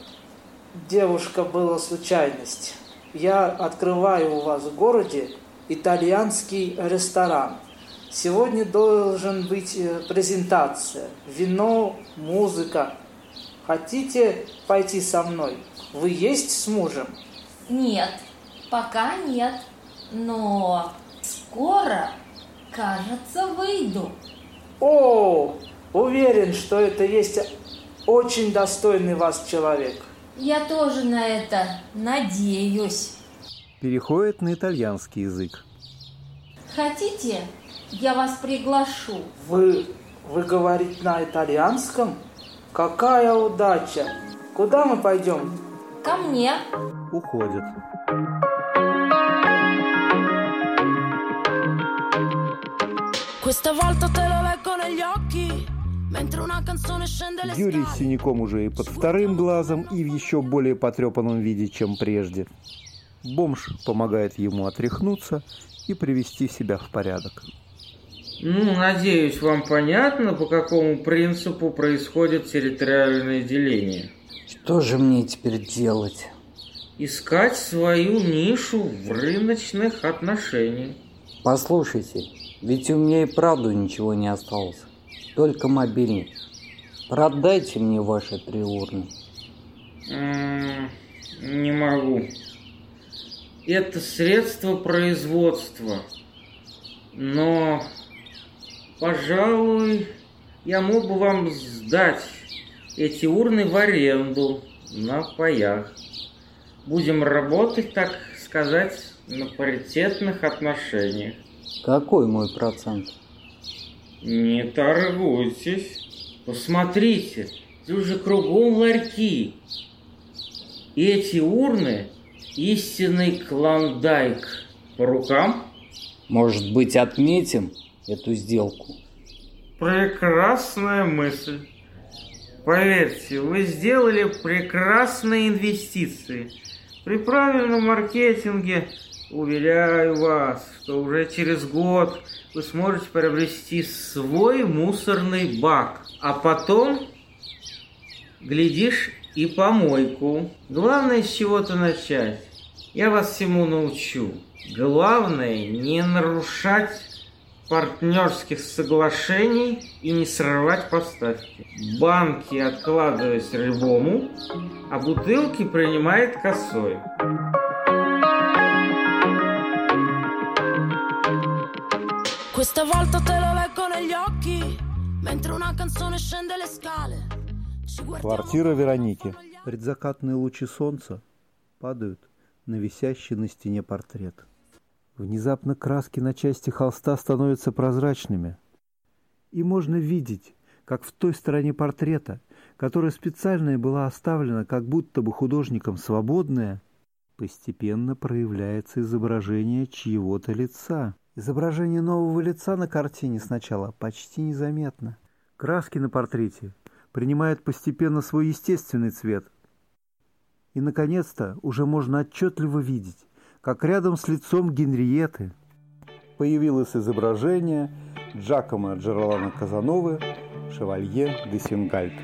девушка была случайность. Я открываю у вас в городе итальянский ресторан. Сегодня должен быть э, презентация. Вино, музыка. Хотите пойти со мной? Вы есть с мужем? Нет, пока нет. Но скоро, кажется, выйду. О, уверен, что это есть очень достойный вас человек. Я тоже на это надеюсь. Переходит на итальянский язык. Хотите, я вас приглашу? Вы, вы говорите на итальянском? Какая удача! Куда мы пойдем? Ко мне. Уходит. Questa volta te lo leggo negli occhi. Юрий с синяком уже и под вторым глазом, и в еще более потрепанном виде, чем прежде. Бомж помогает ему отряхнуться и привести себя в порядок. Ну, надеюсь, вам понятно, по какому принципу происходит территориальное деление. Что же мне теперь делать? искать свою нишу в рыночных отношениях. Послушайте, ведь у меня и правду ничего не осталось. Только мобильник. Продайте мне ваши три урны. Не могу. Это средство производства. Но, пожалуй, я мог бы вам сдать эти урны в аренду на паях. Будем работать, так сказать, на паритетных отношениях. Какой мой процент? Не торгуйтесь. Посмотрите, тут же кругом ларьки. И эти урны истинный клондайк. По рукам? Может быть, отметим эту сделку? Прекрасная мысль. Поверьте, вы сделали прекрасные инвестиции. При правильном маркетинге, уверяю вас, что уже через год вы сможете приобрести свой мусорный бак. А потом, глядишь, и помойку. Главное с чего-то начать. Я вас всему научу. Главное не нарушать партнерских соглашений и не срывать поставки. Банки откладывать рыбому, а бутылки принимает косой. Questa volta te lo leggo negli occhi, mentre una canzone scende le scale. Квартира Вероники. Предзакатные лучи солнца падают на висящий на стене портрет. Внезапно краски на части холста становятся прозрачными. И можно видеть, как в той стороне портрета, которая специально была оставлена как будто бы художником свободная, постепенно проявляется изображение чьего-то лица. Изображение нового лица на картине сначала почти незаметно. Краски на портрете принимают постепенно свой естественный цвет. И, наконец-то, уже можно отчетливо видеть, как рядом с лицом Генриеты появилось изображение Джакомо Джералана Казановы «Шевалье де Сингальд».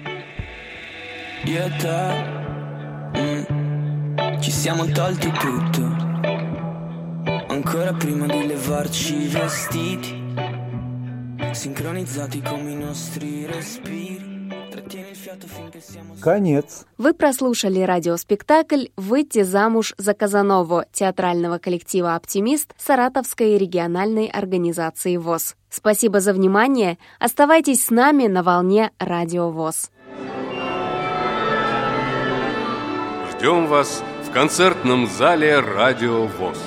E mm, ci siamo tolti tutto, ancora prima di levarci i vestiti, sincronizzati come i nostri respiri. Конец. Вы прослушали радиоспектакль «Выйти замуж за Казанову» театрального коллектива «Оптимист» Саратовской региональной организации ВОЗ. Спасибо за внимание. Оставайтесь с нами на волне Радио ВОЗ. Ждем вас в концертном зале «Радио ВОЗ».